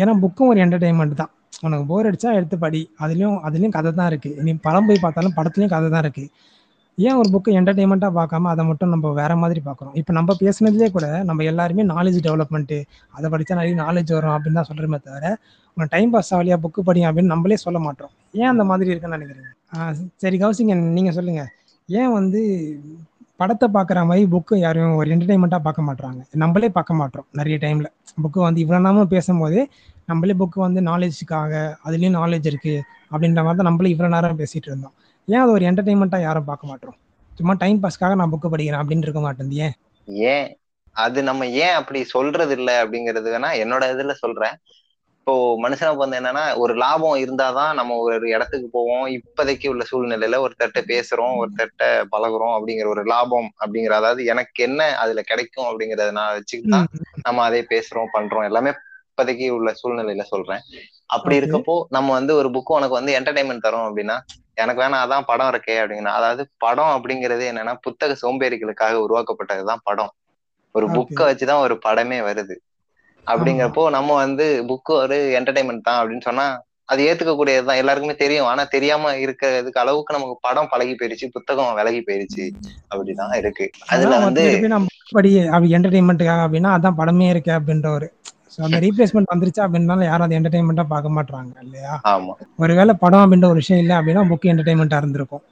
ஏன்னா புக்கும் ஒரு என்டர்டைன்மெண்ட் தான். உனக்கு போர் அடிச்சா எடுத்து படி. அதுலயும் அதுலயும் கதை தான் இருக்கு. நீ படம் போய் பார்த்தாலும் படத்துலயும் கதை தான் இருக்கு. ஏன் ஒரு புக்கு என்டர்டைன்மெண்ட்டா பார்க்காம அதை மட்டும் நம்ம வேற மாதிரி பார்க்குறோம்? இப்போ நம்ம பேசுனதுலேயே கூட நம்ம எல்லாருமே நாலேஜ் டெவலப்மெண்ட்டு அதை படித்தா நிறைய நாலேஜ் வரும் அப்படின்னு தான் சொல்கிறோமே தவிர உனக்கு டைம் பாஸ் ஆகலையா புக்கு படிங்க அப்படின்னு நம்மளே சொல்ல மாட்டோம். ஏன் அந்த மாதிரி இருக்குன்னு நினைக்கிறீங்க? ஆ, சரி கௌசிங்க நீங்கள் சொல்லுங்கள் ஏன் வந்து படத்தை பார்க்குற மாதிரி புக்கு யாரும் ஒரு என்டர்டைன்மெண்ட்டாக பார்க்க மாட்றாங்க. நம்மளே பார்க்க மாட்டோம் நிறைய டைமில் புக்கு வந்து இவ்வளோ நாம பேசும்போது நம்மளே புக்கு வந்து நாலேஜுக்காக அதுலேயும் நாலேஜ் இருக்குது அப்படின்ற மாதிரி தான் நம்மளே இவ்வளோ நேரம் பேசிகிட்டு இருந்தோம். ஏன் அது ஒரு என்டர்டைன்மெண்ட்டாக யாரும் பார்க்க மாட்டோம் சும்மா டைம் பாஸ்க்காக நான் புக்கு படிக்கிறேன் அப்படின்னு இருக்க மாட்டேன் ஏன்? ஏன்? அது நம்ம ஏன் அப்படி சொல்றது இல்லை அப்படிங்கிறது வேணா என்னோட இதுல சொல்றேன். இப்போ மனுஷனுக்கு வந்து என்னன்னா ஒரு லாபம் இருந்தாதான் நம்ம ஒரு இடத்துக்கு போவோம். இப்போதைக்கு உள்ள சூழ்நிலையில ஒருத்தர்ட்ட பேசுறோம் ஒருத்தர்ட்ட பழகுறோம் அப்படிங்கிற ஒரு லாபம் அப்படிங்கிற அதாவது எனக்கு என்ன அதுல கிடைக்கும் அப்படிங்கறத நான் வச்சுக்கிட்டு நம்ம அதே பேசுறோம் பண்றோம் எல்லாமே இப்போதைக்கு உள்ள சூழ்நிலையில சொல்றேன். அப்படி. இருக்கப்போ நம்ம வந்து ஒரு புக் உனக்கு வந்து என்டர்டைன்மெண்ட் தரும் அப்படின்னா எனக்கு வேணா அதான் படம் இருக்கே அப்படிங்கன்னா அதாவது படம் அப்படிங்கிறது என்னன்னா புத்தக சோம்பேறிகளுக்காக உருவாக்கப்பட்டதுதான் படம். ஒரு. புக்கை வச்சுதான் ஒரு படமே வருது. அப்படிங்கிறப்போ நம்ம வந்து புக்கு ஒரு என்டர்டைன்மெண்ட் தான் அப்படின்னு சொன்னா அது ஏத்துக்க கூடியதுதான் எல்லாருக்குமே தெரியும். ஆனா தெரியாம இருக்கிறதுக்கு அளவுக்கு நமக்கு படம் பழகி போயிருச்சு புத்தகம் விலகி போயிருச்சு. அப்படிதான் இருக்கு. அதுல வந்து படி அப்படி என்டர்டைன்மெண்ட்டுக்காக அப்படின்னா அதான் படமே இருக்கு அப்படின்ற ஒரு ஸோ அந்த ரீப்ளேஸ்மெண்ட் வந்துருச்சு அப்படின்னால யாரும் அதை என்டர்டைன்மெண்ட்டாக பார்க்க மாட்றாங்க இல்லையா? ஆமா. ஒருவேளை படம் அப்படின்ற ஒரு விஷயம் இல்லை அப்படின்னா புக் என்டர்டைன்மெண்ட்டாக இருந்திருக்கும்.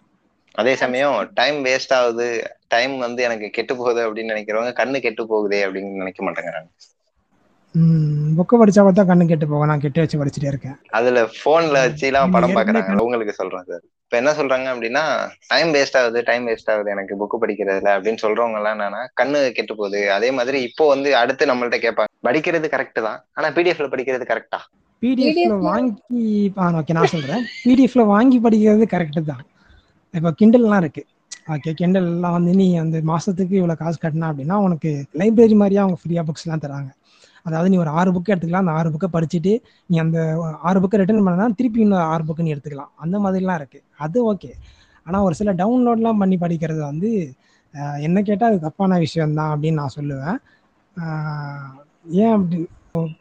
அதே சமயம் டைம் வேஸ்ட் ஆகுது. டைம் வந்து எனக்கு கெட்டு போகுது அப்படின்னு நினைக்கிறவங்க கண்ணு கெட்டு போகுதே அப்படின்னு நினைக்க மாட்டேங்கிறாங்க. புக்கை படிச்சா பார்த்தா கண்ணு கெட்டு போகும். நான் கெட்டு வச்சு படிச்சுட்டே இருக்கேன். அதுல போன்ல வச்சு எல்லாம் படம் பாக்குறாங்க. அவங்களுக்கு சொல்றேன் சார். இப்ப என்ன சொல்றாங்க அப்படின்னா டைம் வேஸ்ட் ஆகுது டைம் வேஸ்ட் ஆகுது. எனக்கு புக் படிக்கிறதுல அப்படின்னு சொல்றவங்க எல்லாம் என்னன்னா கண்ணு கெட்டு போகுது. அதே மாதிரி இப்போ வந்து அடுத்து நம்மள்ட்ட கேட்பாங்க படிக்கிறது கரெக்ட் தான். ஆனா பிடிஎஃப்ல படிக்கிறது கரெக்டா பிடிஎஃப்ல வாங்கி ஓகே நான் சொல்றேன். பிடிஎஃப்ல வாங்கி படிக்கிறது கரெக்டு தான். இப்போ கிண்டல்லாம் இருக்கு. ஓகே கிண்டல்லாம் வந்து நீ வந்து மாசத்துக்கு இவ்வளவு காசு கட்டினா அப்படின்னா உனக்கு லைப்ரரி மாதிரியே அவங்க ஃப்ரீயா புக்ஸ் எல்லாம் தராங்க. அதாவது நீ ஒரு ஆறு புக்கு எடுத்துக்கலாம். அந்த ஆறு புக்கை படிச்சுட்டு நீ அந்த ஆறு புக்கை ரிட்டர்ன் பண்ணனா திருப்பி இன்னும் ஆறு புக்கு நீ எடுத்துக்கலாம். அந்த மாதிரிலாம் இருக்குது அது ஓகே ஆனால் ஒரு சில டவுன்லோட்லாம் பண்ணி படிக்கிறது வந்து என்ன கேட்டால் அது தப்பான விஷயம் தான் அப்படின்னு நான் சொல்லுவேன். ஏன் அப்படி?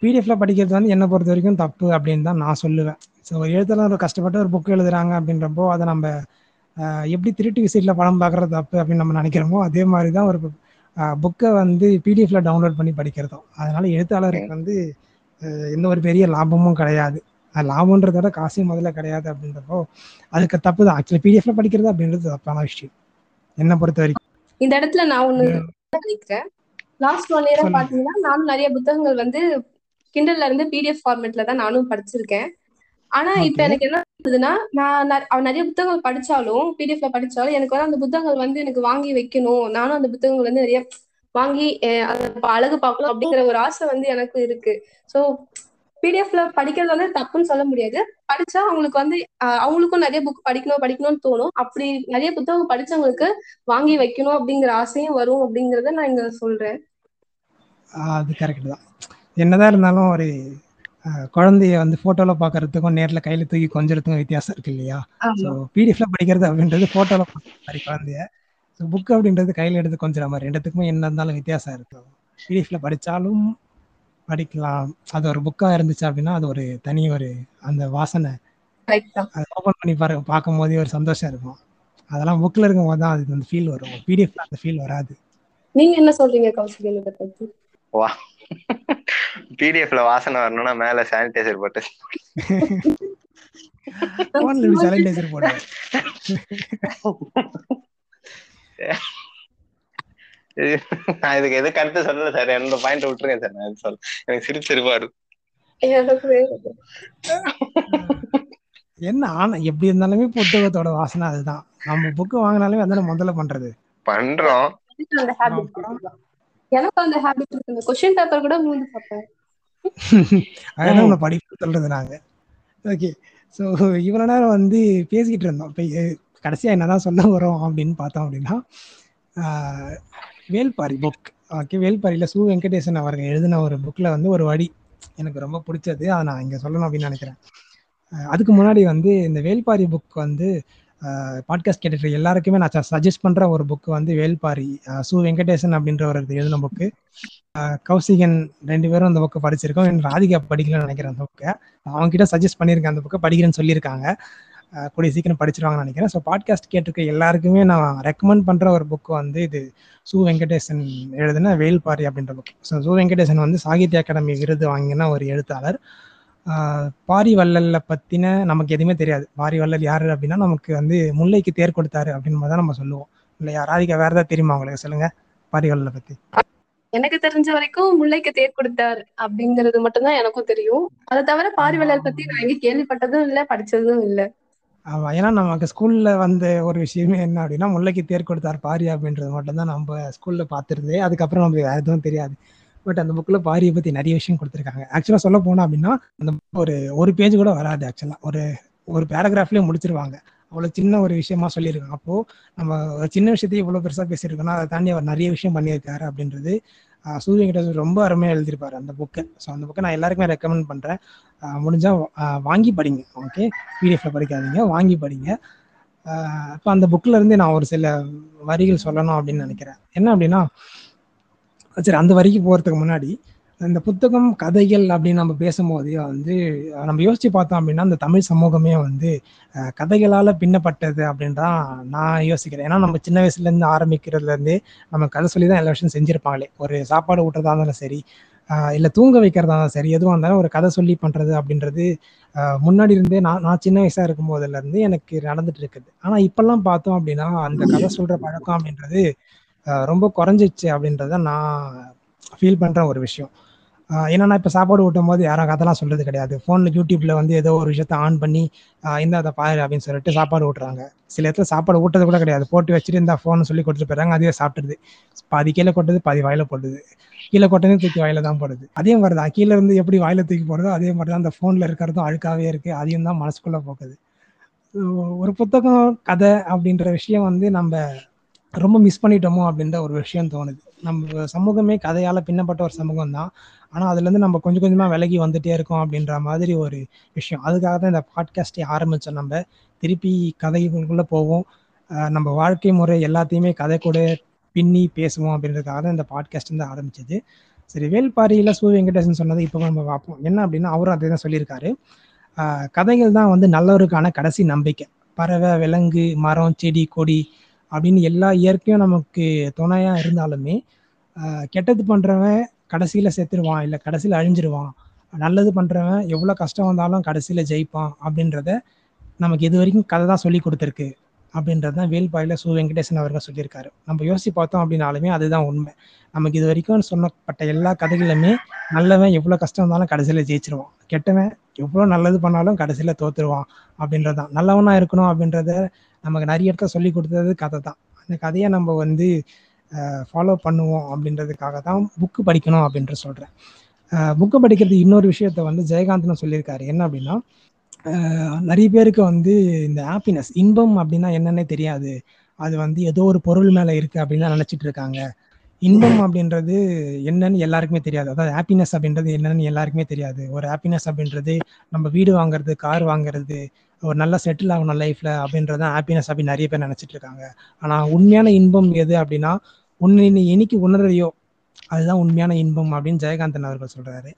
பிடிஎஃப்ல படிக்கிறது வந்து என்னை பொறுத்த வரைக்கும் தப்பு அப்படின்னு தான் நான் சொல்லுவேன். ஸோ ஒரு எழுத்தாளர் ஒரு கஷ்டப்பட்டு ஒரு புக் எழுதுறாங்க அப்படின்றப்போ அதை நம்ம எப்படி திருட்டு விசிட்டில் படம் பார்க்குறது தப்பு அப்படின்னு நம்ம நினைக்கிறோமோ அதே மாதிரி தான் ஒரு புக்கை வந்து பிடிஎஃப்ல டவுன்லோட் பண்ணி படிக்கிறதும். அதனால எழுத்தாளருக்கு வந்து எந்த ஒரு பெரிய லாபமும் கிடையாது. லாபம்ன்றத விட காசையும் முதல்ல கிடையாது அப்படின்றப்போ அதுக்கு தப்பு தான். ஆக்சுவலி பிடிஎஃப்ல படிக்கிறது அப்படின்றது தப்பான விஷயம். என்னை பொறுத்த வரைக்கும். இந்த இடத்துல நான் ஒண்ணு நினைக்கிறேன். லாஸ்ட் ஒன் இயரா. பாத்தீங்கன்னா நானும் நிறைய புத்தகங்கள் வந்து கிண்டல்ல இருந்து பிடிஎஃப் ஃபார்மேட்ல தான் நானும் படிச்சிருக்கேன். ஆனா இப்ப. எனக்கு என்ன ஆகுதுன்னா நான் நிறைய புத்தகங்கள் படிச்சாலும் பிடிஎஃப்ல படிச்சாலும் எனக்கு வந்து அந்த புத்தகங்கள் வந்து எனக்கு வாங்கி வைக்கணும். நானும் அந்த புத்தகங்கள் வந்து நிறைய வாங்கி அழகு பார்க்கணும் அப்படிங்கிற ஒரு ஆசை வந்து எனக்கு இருக்கு. சோ பிடிஎஃப்ல படிக்கிறது வந்து தப்புன்னு சொல்ல முடியாது. படிச்சா அவங்களுக்கு வந்து அவங்களுக்கும் நிறைய புக் படிக்கணும் படிக்கணும்னு தோணும். அப்படி நிறைய புத்தகம் படிச்சவங்களுக்கு வாங்கி வைக்கணும் அப்படிங்கிற ஆசையும் வரும் அப்படிங்கறத நான் இங்க சொல்றேன். அது கரெக்ட் தான். என்னதான் இருந்தாலும் ஒரு குழந்தைய வந்து போட்டோல பாக்குறதுக்கும் நேர்ல கையில தூக்கி கொஞ்சறதுக்கும் வித்தியாசம் இருக்கு இல்லையா? ஸோ ஆமா பிடிஎஃப்ல படிக்கிறது அப்படின்றது போட்டோல மாதிரி குழந்தைய. ஸோ புக் அப்படின்றது கையில எடுத்து கொஞ்சற மாதிரி ரெண்டுத்துக்குமே என்ன இருந்தாலும் வித்தியாசம் இருக்கும் பிடிஎஃப்ல படிச்சாலும் படிக்கலாம். அது ஒரு புக்கா இருந்துச்சு அப்படின்னா அது ஒரு தனி ஒரு அந்த வாசனை. அதை ஓப்பன் பண்ணி பாரு பார்க்கும் போதே ஒரு சந்தோஷம் இருக்கும். அதெல்லாம் புக்ல இருக்கும் போது தான் அது அந்த ஃபீல் வரும். பிடிஎஃப்ல அந்த ஃபீல் வராது. நீங்க என்ன சொல்றீங்க கௌசிகன் இதை பத்தி? வா பிடிஎஃப்ல வாசனை வரணும்னா மேல சானிடைசர் போட்டு. போன்ல சானிடைசர் போடுவேன் நான் இதுக்கு எது கருத்து சொல்லல சார் என்னோட பாயிண்ட் விட்டுருங்க சார் நான் சொல்ல எனக்கு சிரிப்பு சிரிப்பா இருக்கும் எனக்கு என்ன ஆனா எப்படி இருந்தாலுமே புத்தகத்தோட வாசனை அதுதான். நம்ம புக்கு வாங்கினாலுமே அதான முதல்ல பண்றது. பண்றோம். எனக்கு அந்த ஹேபிட் இருக்கு. இந்த கொஸ்டின் பேப்பர் கூட மூந்து பார்ப்பேன் அதெல்லாம் உங்களை படிப்பு சொல்றது நாங்க. ஓகே ஸோ இவ்வளவு நேரம் வந்து பேசிக்கிட்டு இருந்தோம். இப்போ கடைசியா என்னதான் சொல்ல வரோம் அப்படின்னு பார்த்தோம் அப்படின்னா ஆஹ், வேல்பாரி புக் ஓகே வேல்பாரியில சு வெங்கடேசன் அவர்கள் எழுதின ஒரு புக்ல வந்து ஒரு வழி எனக்கு ரொம்ப பிடிச்சது. அதை நான் இங்க சொல்லணும் அப்படின்னு நினைக்கிறேன். ஆஹ், அதுக்கு முன்னாடி வந்து இந்த வேல்பாரி புக் வந்து பாட்காஸ்ட் கேட்டுட்டு எல்லாருக்குமே நான் சஜஸ்ட் பண்ற ஒரு புக் வந்து வேல்பாரி சு வெங்கடேசன் அப்படின்ற ஒரு எழுதின புக்கு கௌசிகன் ரெண்டு பேரும் அந்த புக்கை படிச்சிருக்கோம். எனக்கு ராதிகா படிக்கலன்னு நினைக்கிறேன் அந்த புக்கை அவங்க கிட்ட சஜஸ்ட் பண்ணியிருக்கேன் அந்த புக்கை படிக்கிறேன்னு சொல்லியிருக்காங்க. கூடிய சீக்கிரம் படிச்சிருவாங்கன்னு நினைக்கிறேன். ஸோ பாட்காஸ்ட் கேட்டிருக்க எல்லாருக்குமே நான் ரெக்கமெண்ட் பண்ணுற ஒரு புக் வந்து இது சு வெங்கடேசன் எழுதின வேல்பாரி அப்படின்ற புக் ஸோ சு வெங்கடேசன் வந்து சாகித்ய அகாடமி விருது வாங்கின ஒரு எழுத்தாளர். பாரி வள்ளல்ல பத்தின நமக்கு எதுவுமே தெரியாது. பாரி வள்ளல் யாரு அப்படின்னா நமக்கு வந்து முல்லைக்கு தேர் கொடுத்தாரு அப்படின்னு தான் நம்ம சொல்லுவோம். இல்லையா? ராதிகா வேற ஏதாவது தெரியுமா உங்களுக்கு? சொல்லுங்க. பாரி வள்ளலை பத்தி. எனக்கு தெரிஞ்ச வரைக்கும் முல்லைக்கு தேர் கொடுத்தார் அப்படிங்கிறது மட்டும்தான் எனக்கும் தெரியும். அதை தவிர பாரிவள்ளல் பத்தி நான் எங்க கேள்விப்பட்டதும் இல்ல படிச்சதும் இல்ல. ஆமா ஏன்னா நமக்கு ஸ்கூல்ல வந்த ஒரு விஷயமே என்ன அப்படின்னா முல்லைக்கு தேர் கொடுத்தார் பாரி அப்படின்றது மட்டும்தான் நம்ம ஸ்கூல்ல பார்த்துருது அதுக்கப்புறம் நமக்கு வேற எதுவும் தெரியாது. பட் அந்த புக்கில் பாரியை பற்றி நிறைய விஷயம் கொடுத்துருக்காங்க. ஆக்சுவலாக சொல்ல போனோம் அப்படின்னா அந்த ஒரு ஒரு பேஜ் கூட வராது ஆக்சுவலாக ஒரு ஒரு பேராகிராஃப்லேயே முடிச்சிருவாங்க. அவ்வளோ சின்ன ஒரு விஷயமா சொல்லியிருக்காங்க. அப்போது நம்ம ஒரு சின்ன விஷயத்தையும் இவ்வளோ பெருசாக பேசியிருக்கோம்னா அதை தாண்டி அவர் நிறைய விஷயம் பண்ணியிருக்காரு அப்படின்றது சூரிய கிட்ட ரொம்ப அருமையாக எழுதியிருப்பாரு அந்த புக்கை ஸோ அந்த புக்கை நான் எல்லாருக்குமே ரெக்கமெண்ட் பண்ணுறேன் முடிஞ்சால் வாங்கி படிங்க. ஓகே பிடிஎஃப்ல படிக்காதீங்க. வாங்கி படிங்க. இப்போ அந்த புக்கில் இருந்து நான் ஒரு சில வரிகள் சொல்லணும் அப்படின்னு நினைக்கிறேன். என்ன அப்படின்னா சரி அந்த வரைக்கும் போகிறதுக்கு முன்னாடி இந்த புத்தகம் கதைகள் அப்படின்னு நம்ம பேசும்போது வந்து நம்ம யோசிச்சு பார்த்தோம் அப்படின்னா இந்த தமிழ் சமூகமே வந்து கதைகளால் பின்னப்பட்டது அப்படின்னு தான் நான் யோசிக்கிறேன். ஏன்னா நம்ம சின்ன வயசுலேருந்து ஆரம்பிக்கிறதுலேருந்தே நம்ம கதை சொல்லி தான் எல்லா விஷயம் செஞ்சுருப்பாங்களே. ஒரு சாப்பாடு ஊட்டுறதா இருந்தாலும் சரி இல்லை தூங்க வைக்கிறதா இருந்தாலும் சரி எதுவாக இருந்தாலும் ஒரு கதை சொல்லி பண்ணுறது அப்படின்றது முன்னாடி இருந்தே நான் நான் சின்ன வயசாக இருக்கும் போதுலேருந்து எனக்கு நடந்துட்டு இருக்குது. ஆனால் இப்போல்லாம் பார்த்தோம் அப்படின்னா அந்த கதை சொல்கிற பழக்கம் அப்படின்றது ரொம்ப குறைஞ்சிச்சு அப்படின்றத நான் ஃபீல் பண்ணுற ஒரு விஷயம். ஏன்னா நான் இப்போ சாப்பாடு ஊட்டும் போது யாரும் கதைலாம் சொல்கிறது கிடையாது. ஃபோனில் யூடியூப்பில் வந்து ஏதோ ஒரு விஷயத்த ஆன் பண்ணி இந்த அதை பாரு அப்படின்னு சொல்லிட்டு சாப்பாடு ஊட்டுறாங்க. சில இடத்துல சாப்பாடு ஊட்டது கூட கிடையாது. போட்டு வச்சுட்டு இந்த ஃபோன் சொல்லி கொடுத்துட்டு போயிடுறாங்க அதே சாப்பிட்டுருது. பாதி கீழே கொட்டுது பாதி வாயில போடுது கீழே கொட்டனே தூக்கி வாயில தான் போடுது. அதே மாதிரி தான் கீழே இருந்து எப்படி வாயில தூக்கி போடுறதோ அதே மாதிரி தான் அந்த ஃபோனில் இருக்கிறதும் அழுக்காகவே இருக்குது அதையும் தான் மனசுக்குள்ளே போக்குது. ஒரு புத்தகம் கதை அப்படின்ற விஷயம் வந்து நம்ம ரொம்ப மிஸ் பண்ணிட்டோமோ அப்படின்ற ஒரு விஷயம் தோணுது. நம்ம சமூகமே கதையால பின்னப்பட்ட ஒரு சமூகம் தான் ஆனால் அதுலேருந்து நம்ம கொஞ்சம் கொஞ்சமாக விலகி வந்துட்டே இருக்கோம் அப்படின்ற மாதிரி ஒரு விஷயம். அதுக்காக தான் இந்த பாட்காஸ்டே ஆரம்பித்தோம் நம்ம. திருப்பி கதைகளுக்குள்ளே போவோம். நம்ம வாழ்க்கை முறை எல்லாத்தையுமே கதை கூட பின்னி பேசுவோம் அப்படின்றதுக்காக தான் இந்த பாட்காஸ்ட் வந்து ஆரம்பிச்சது. சரி வேல்பாரியில் சு வெங்கடேசன் சொன்னது இப்போ நம்ம பார்ப்போம். என்ன அப்படின்னா அவரும் அதே தான் சொல்லியிருக்காரு. கதைகள் தான் வந்து நல்லவருக்கான கடைசி நம்பிக்கை. பறவை விலங்கு மரம் செடி கொடி அப்படின்னு எல்லா இயற்கையும் நமக்கு துணையா இருந்தாலுமே கெட்டது பண்றவன் கடைசியில செத்துருவான் இல்லை கடைசியில அழிஞ்சிருவான். நல்லது பண்றவன் எவ்வளவு கஷ்டம் வந்தாலும் கடைசியில ஜெயிப்பான் அப்படின்றத நமக்கு இது வரைக்கும் கதை தான் சொல்லி கொடுத்துருக்கு. அப்படின்றது தான் வேல்பாயில் சு வெங்கடேசன் அவர்கள் சொல்லியிருக்காரு. நம்ம யோசிச்சு பார்த்தோம் அப்படின்னாலுமே அதுதான் உண்மை. நமக்கு இது வரைக்கும் சொன்னப்பட்ட எல்லா கதைகளுமே நல்லவன் எவ்வளோ கஷ்டம் இருந்தாலும் கடைசியில் ஜெயிச்சிருவான். கெட்டவன் எவ்வளோ நல்லது பண்ணாலும் கடைசியில் தோத்துருவான் அப்படின்றதுதான். நல்லவனாக இருக்கணும் அப்படின்றத நமக்கு நிறைய இடத்த சொல்லி கொடுத்தது கதை தான் அந்த கதையை நம்ம வந்து ஃபாலோ பண்ணுவோம் அப்படின்றதுக்காக தான் புக்கு படிக்கணும் அப்படின்ற சொல்கிறேன் புக்கு படிக்கிறது இன்னொரு விஷயத்த வந்து ஜெயகாந்தன் சொல்லியிருக்காரு. என்ன அப்படின்னா நிறைய பேருக்கு வந்து இந்த ஹாப்பினஸ் இன்பம் அப்படின்னா என்னன்னே தெரியாது. அது வந்து ஏதோ ஒரு பொருள் மேல இருக்கு அப்படின்னு தான் இருக்காங்க. இன்பம் அப்படின்றது என்னன்னு எல்லாருக்குமே தெரியாது. அதாவது ஹாப்பினஸ் அப்படின்றது என்னன்னு எல்லாருக்குமே தெரியாது. ஒரு ஹாப்பினஸ் அப்படின்றது நம்ம வீடு வாங்குறது கார் வாங்குறது ஒரு நல்ல செட்டில் ஆகணும் லைஃப்ல தான் ஹாப்பினஸ் அப்படின்னு நிறைய பேர் நினைச்சிட்டு இருக்காங்க. ஆனா உண்மையான இன்பம் எது அப்படின்னா உன்னை நீ உணர்றையோ அதுதான் உண்மையான இன்பம் அப்படின்னு ஜெயகாந்தன் அவர்கள் சொல்றாரு.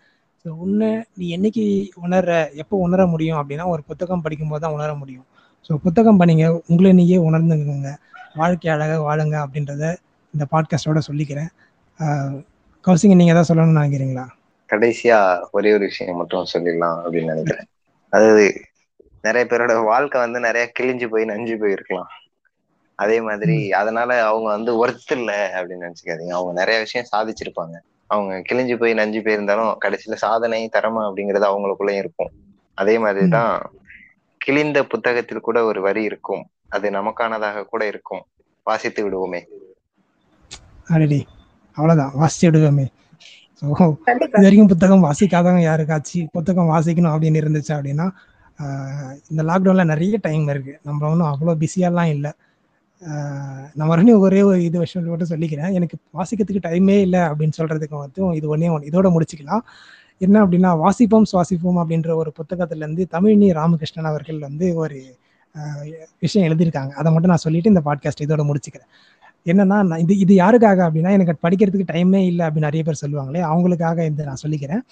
ஸோ உன்னை நீ என்னைக்கு உணர்ற எப்போ உணர முடியும் அப்படின்னா ஒரு புத்தகம் படிக்கும்போது தான் உணர முடியும். ஸோ புத்தகம் பண்ணிங்க உங்களை நீயே உணர்ந்துங்க வாழ்க்கை அழகாக வாழுங்க அப்படின்றத இந்த பாட்காஸ்டோட சொல்லிக்கிறேன். கௌசிங்க நீங்க ஏதாவது சொல்லணும்னு நினைக்கிறீங்களா? கடைசியா ஒரே ஒரு விஷயம் மட்டும் சொல்லிடலாம் அப்படின்னு நினைக்கிறேன். அதாவது நிறைய பேரோட வாழ்க்கை வந்து நிறைய கிழிஞ்சு போய் நஞ்சு போயிருக்கலாம் அதே மாதிரி அதனால அவங்க வந்து ஒர்த் இல்ல அப்படின்னு நினைச்சுக்காதீங்க. அவங்க நிறைய விஷயம் சாதிச்சிருப்பாங்க. அவங்க கிழிஞ்சு போய் நஞ்சு போயிருந்தாலும் கடைசியில சாதனை திறமை அப்படிங்கிறது அவங்களுக்குள்ளயும் இருக்கும். அதே மாதிரிதான் கிழிந்த புத்தகத்தில் கூட ஒரு வரி இருக்கும். அது நமக்கானதாக கூட இருக்கும். வாசித்து விடுவோமே. ஆல்ரெடி அவ்வளோதான் வாசிச்சு விடுவோமே. இது வரைக்கும் புத்தகம் வாசிக்காதவங்க யாருக்காச்சும் புத்தகம் வாசிக்கணும் அப்படின்னு இருந்துச்சு அப்படின்னா ஆஹ் இந்த லாக்டவுன்ல நிறைய டைம் இருக்கு. நம்ம ஒன்றும் அவ்வளோ பிஸியாலாம் இல்லை. நான் மறுபடியும் ஒரே ஒரு இது விஷயம் மட்டும் சொல்லிக்கிறேன். எனக்கு வாசிக்கிறதுக்கு டைமே இல்லை அப்படின்னு சொல்றதுக்கு மட்டும் இது ஒன்றே ஒன்று இதோட முடிச்சுக்கலாம். என்ன அப்படின்னா வாசிப்போம் சுவாசிப்போம் அப்படின்ற ஒரு புத்தகத்துலேருந்து தமிழ்நி ராமகிருஷ்ணன் அவர்கள் வந்து ஒரு விஷயம் எழுதியிருக்காங்க. அதை மட்டும் நான் சொல்லிட்டு இந்த பாட்காஸ்ட் இதோட முடிச்சுக்கிறேன். என்னன்னா நான் இது இது யாருக்காக அப்படின்னா எனக்கு படிக்கிறதுக்கு டைமே இல்லை அப்படின்னு நிறைய பேர் சொல்லுவாங்களே அவங்களுக்காக இந்த நான் சொல்லிக்கிறேன்.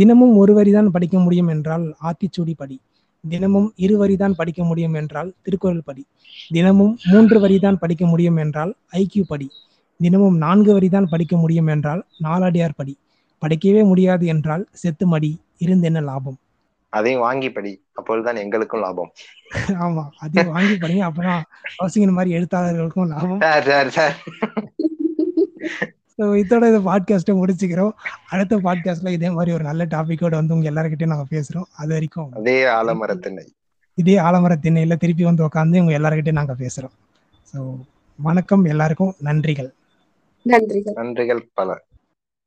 தினமும் ஒரு வரி தான் படிக்க முடியும் என்றால் ஆத்திச்சூடி படி. தினமும் இரு வரி தான் படிக்க முடியும் என்றால் திருக்குறள் படி. தினமும் மூன்று வரி தான் படிக்க முடியும் என்றால் ஐக்கியூ படி. தினமும் நான்கு வரி தான் படிக்க முடியும் என்றால் நாலடியார் படி. படிக்கவே முடியாது என்றால் செத்து மடி. இருந்தென்ன லாபம்? அதையும் வாங்கி படி. அப்பொழுதுதான் எங்களுக்கும் லாபம். ஆமா அதையும் வாங்கி படிங்க அப்பதான் கௌசிகன் மாதிரி எழுத்தாளர்களுக்கும் லாபம். Sir sir sir. ஸோ இதோட இந்த பாட்காஸ்ட்டை முடிச்சுக்கிறோம். அடுத்த பாட்காஸ்ட்ல இதே மாதிரி ஒரு நல்ல டாபிக்கோட வந்து உங்க எல்லாருக்கிட்டையும் நாங்க பேசுறோம். அது வரைக்கும் அதே ஆலமரத்தினை இதே ஆலமர திண்ணையில திருப்பி வந்து உட்காந்து உங்க எல்லாருக்கிட்டையும் நாங்க பேசுறோம். ஸோ வணக்கம் எல்லாருக்கும் நன்றிகள். நன்றிகள். நன்றிகள் பல.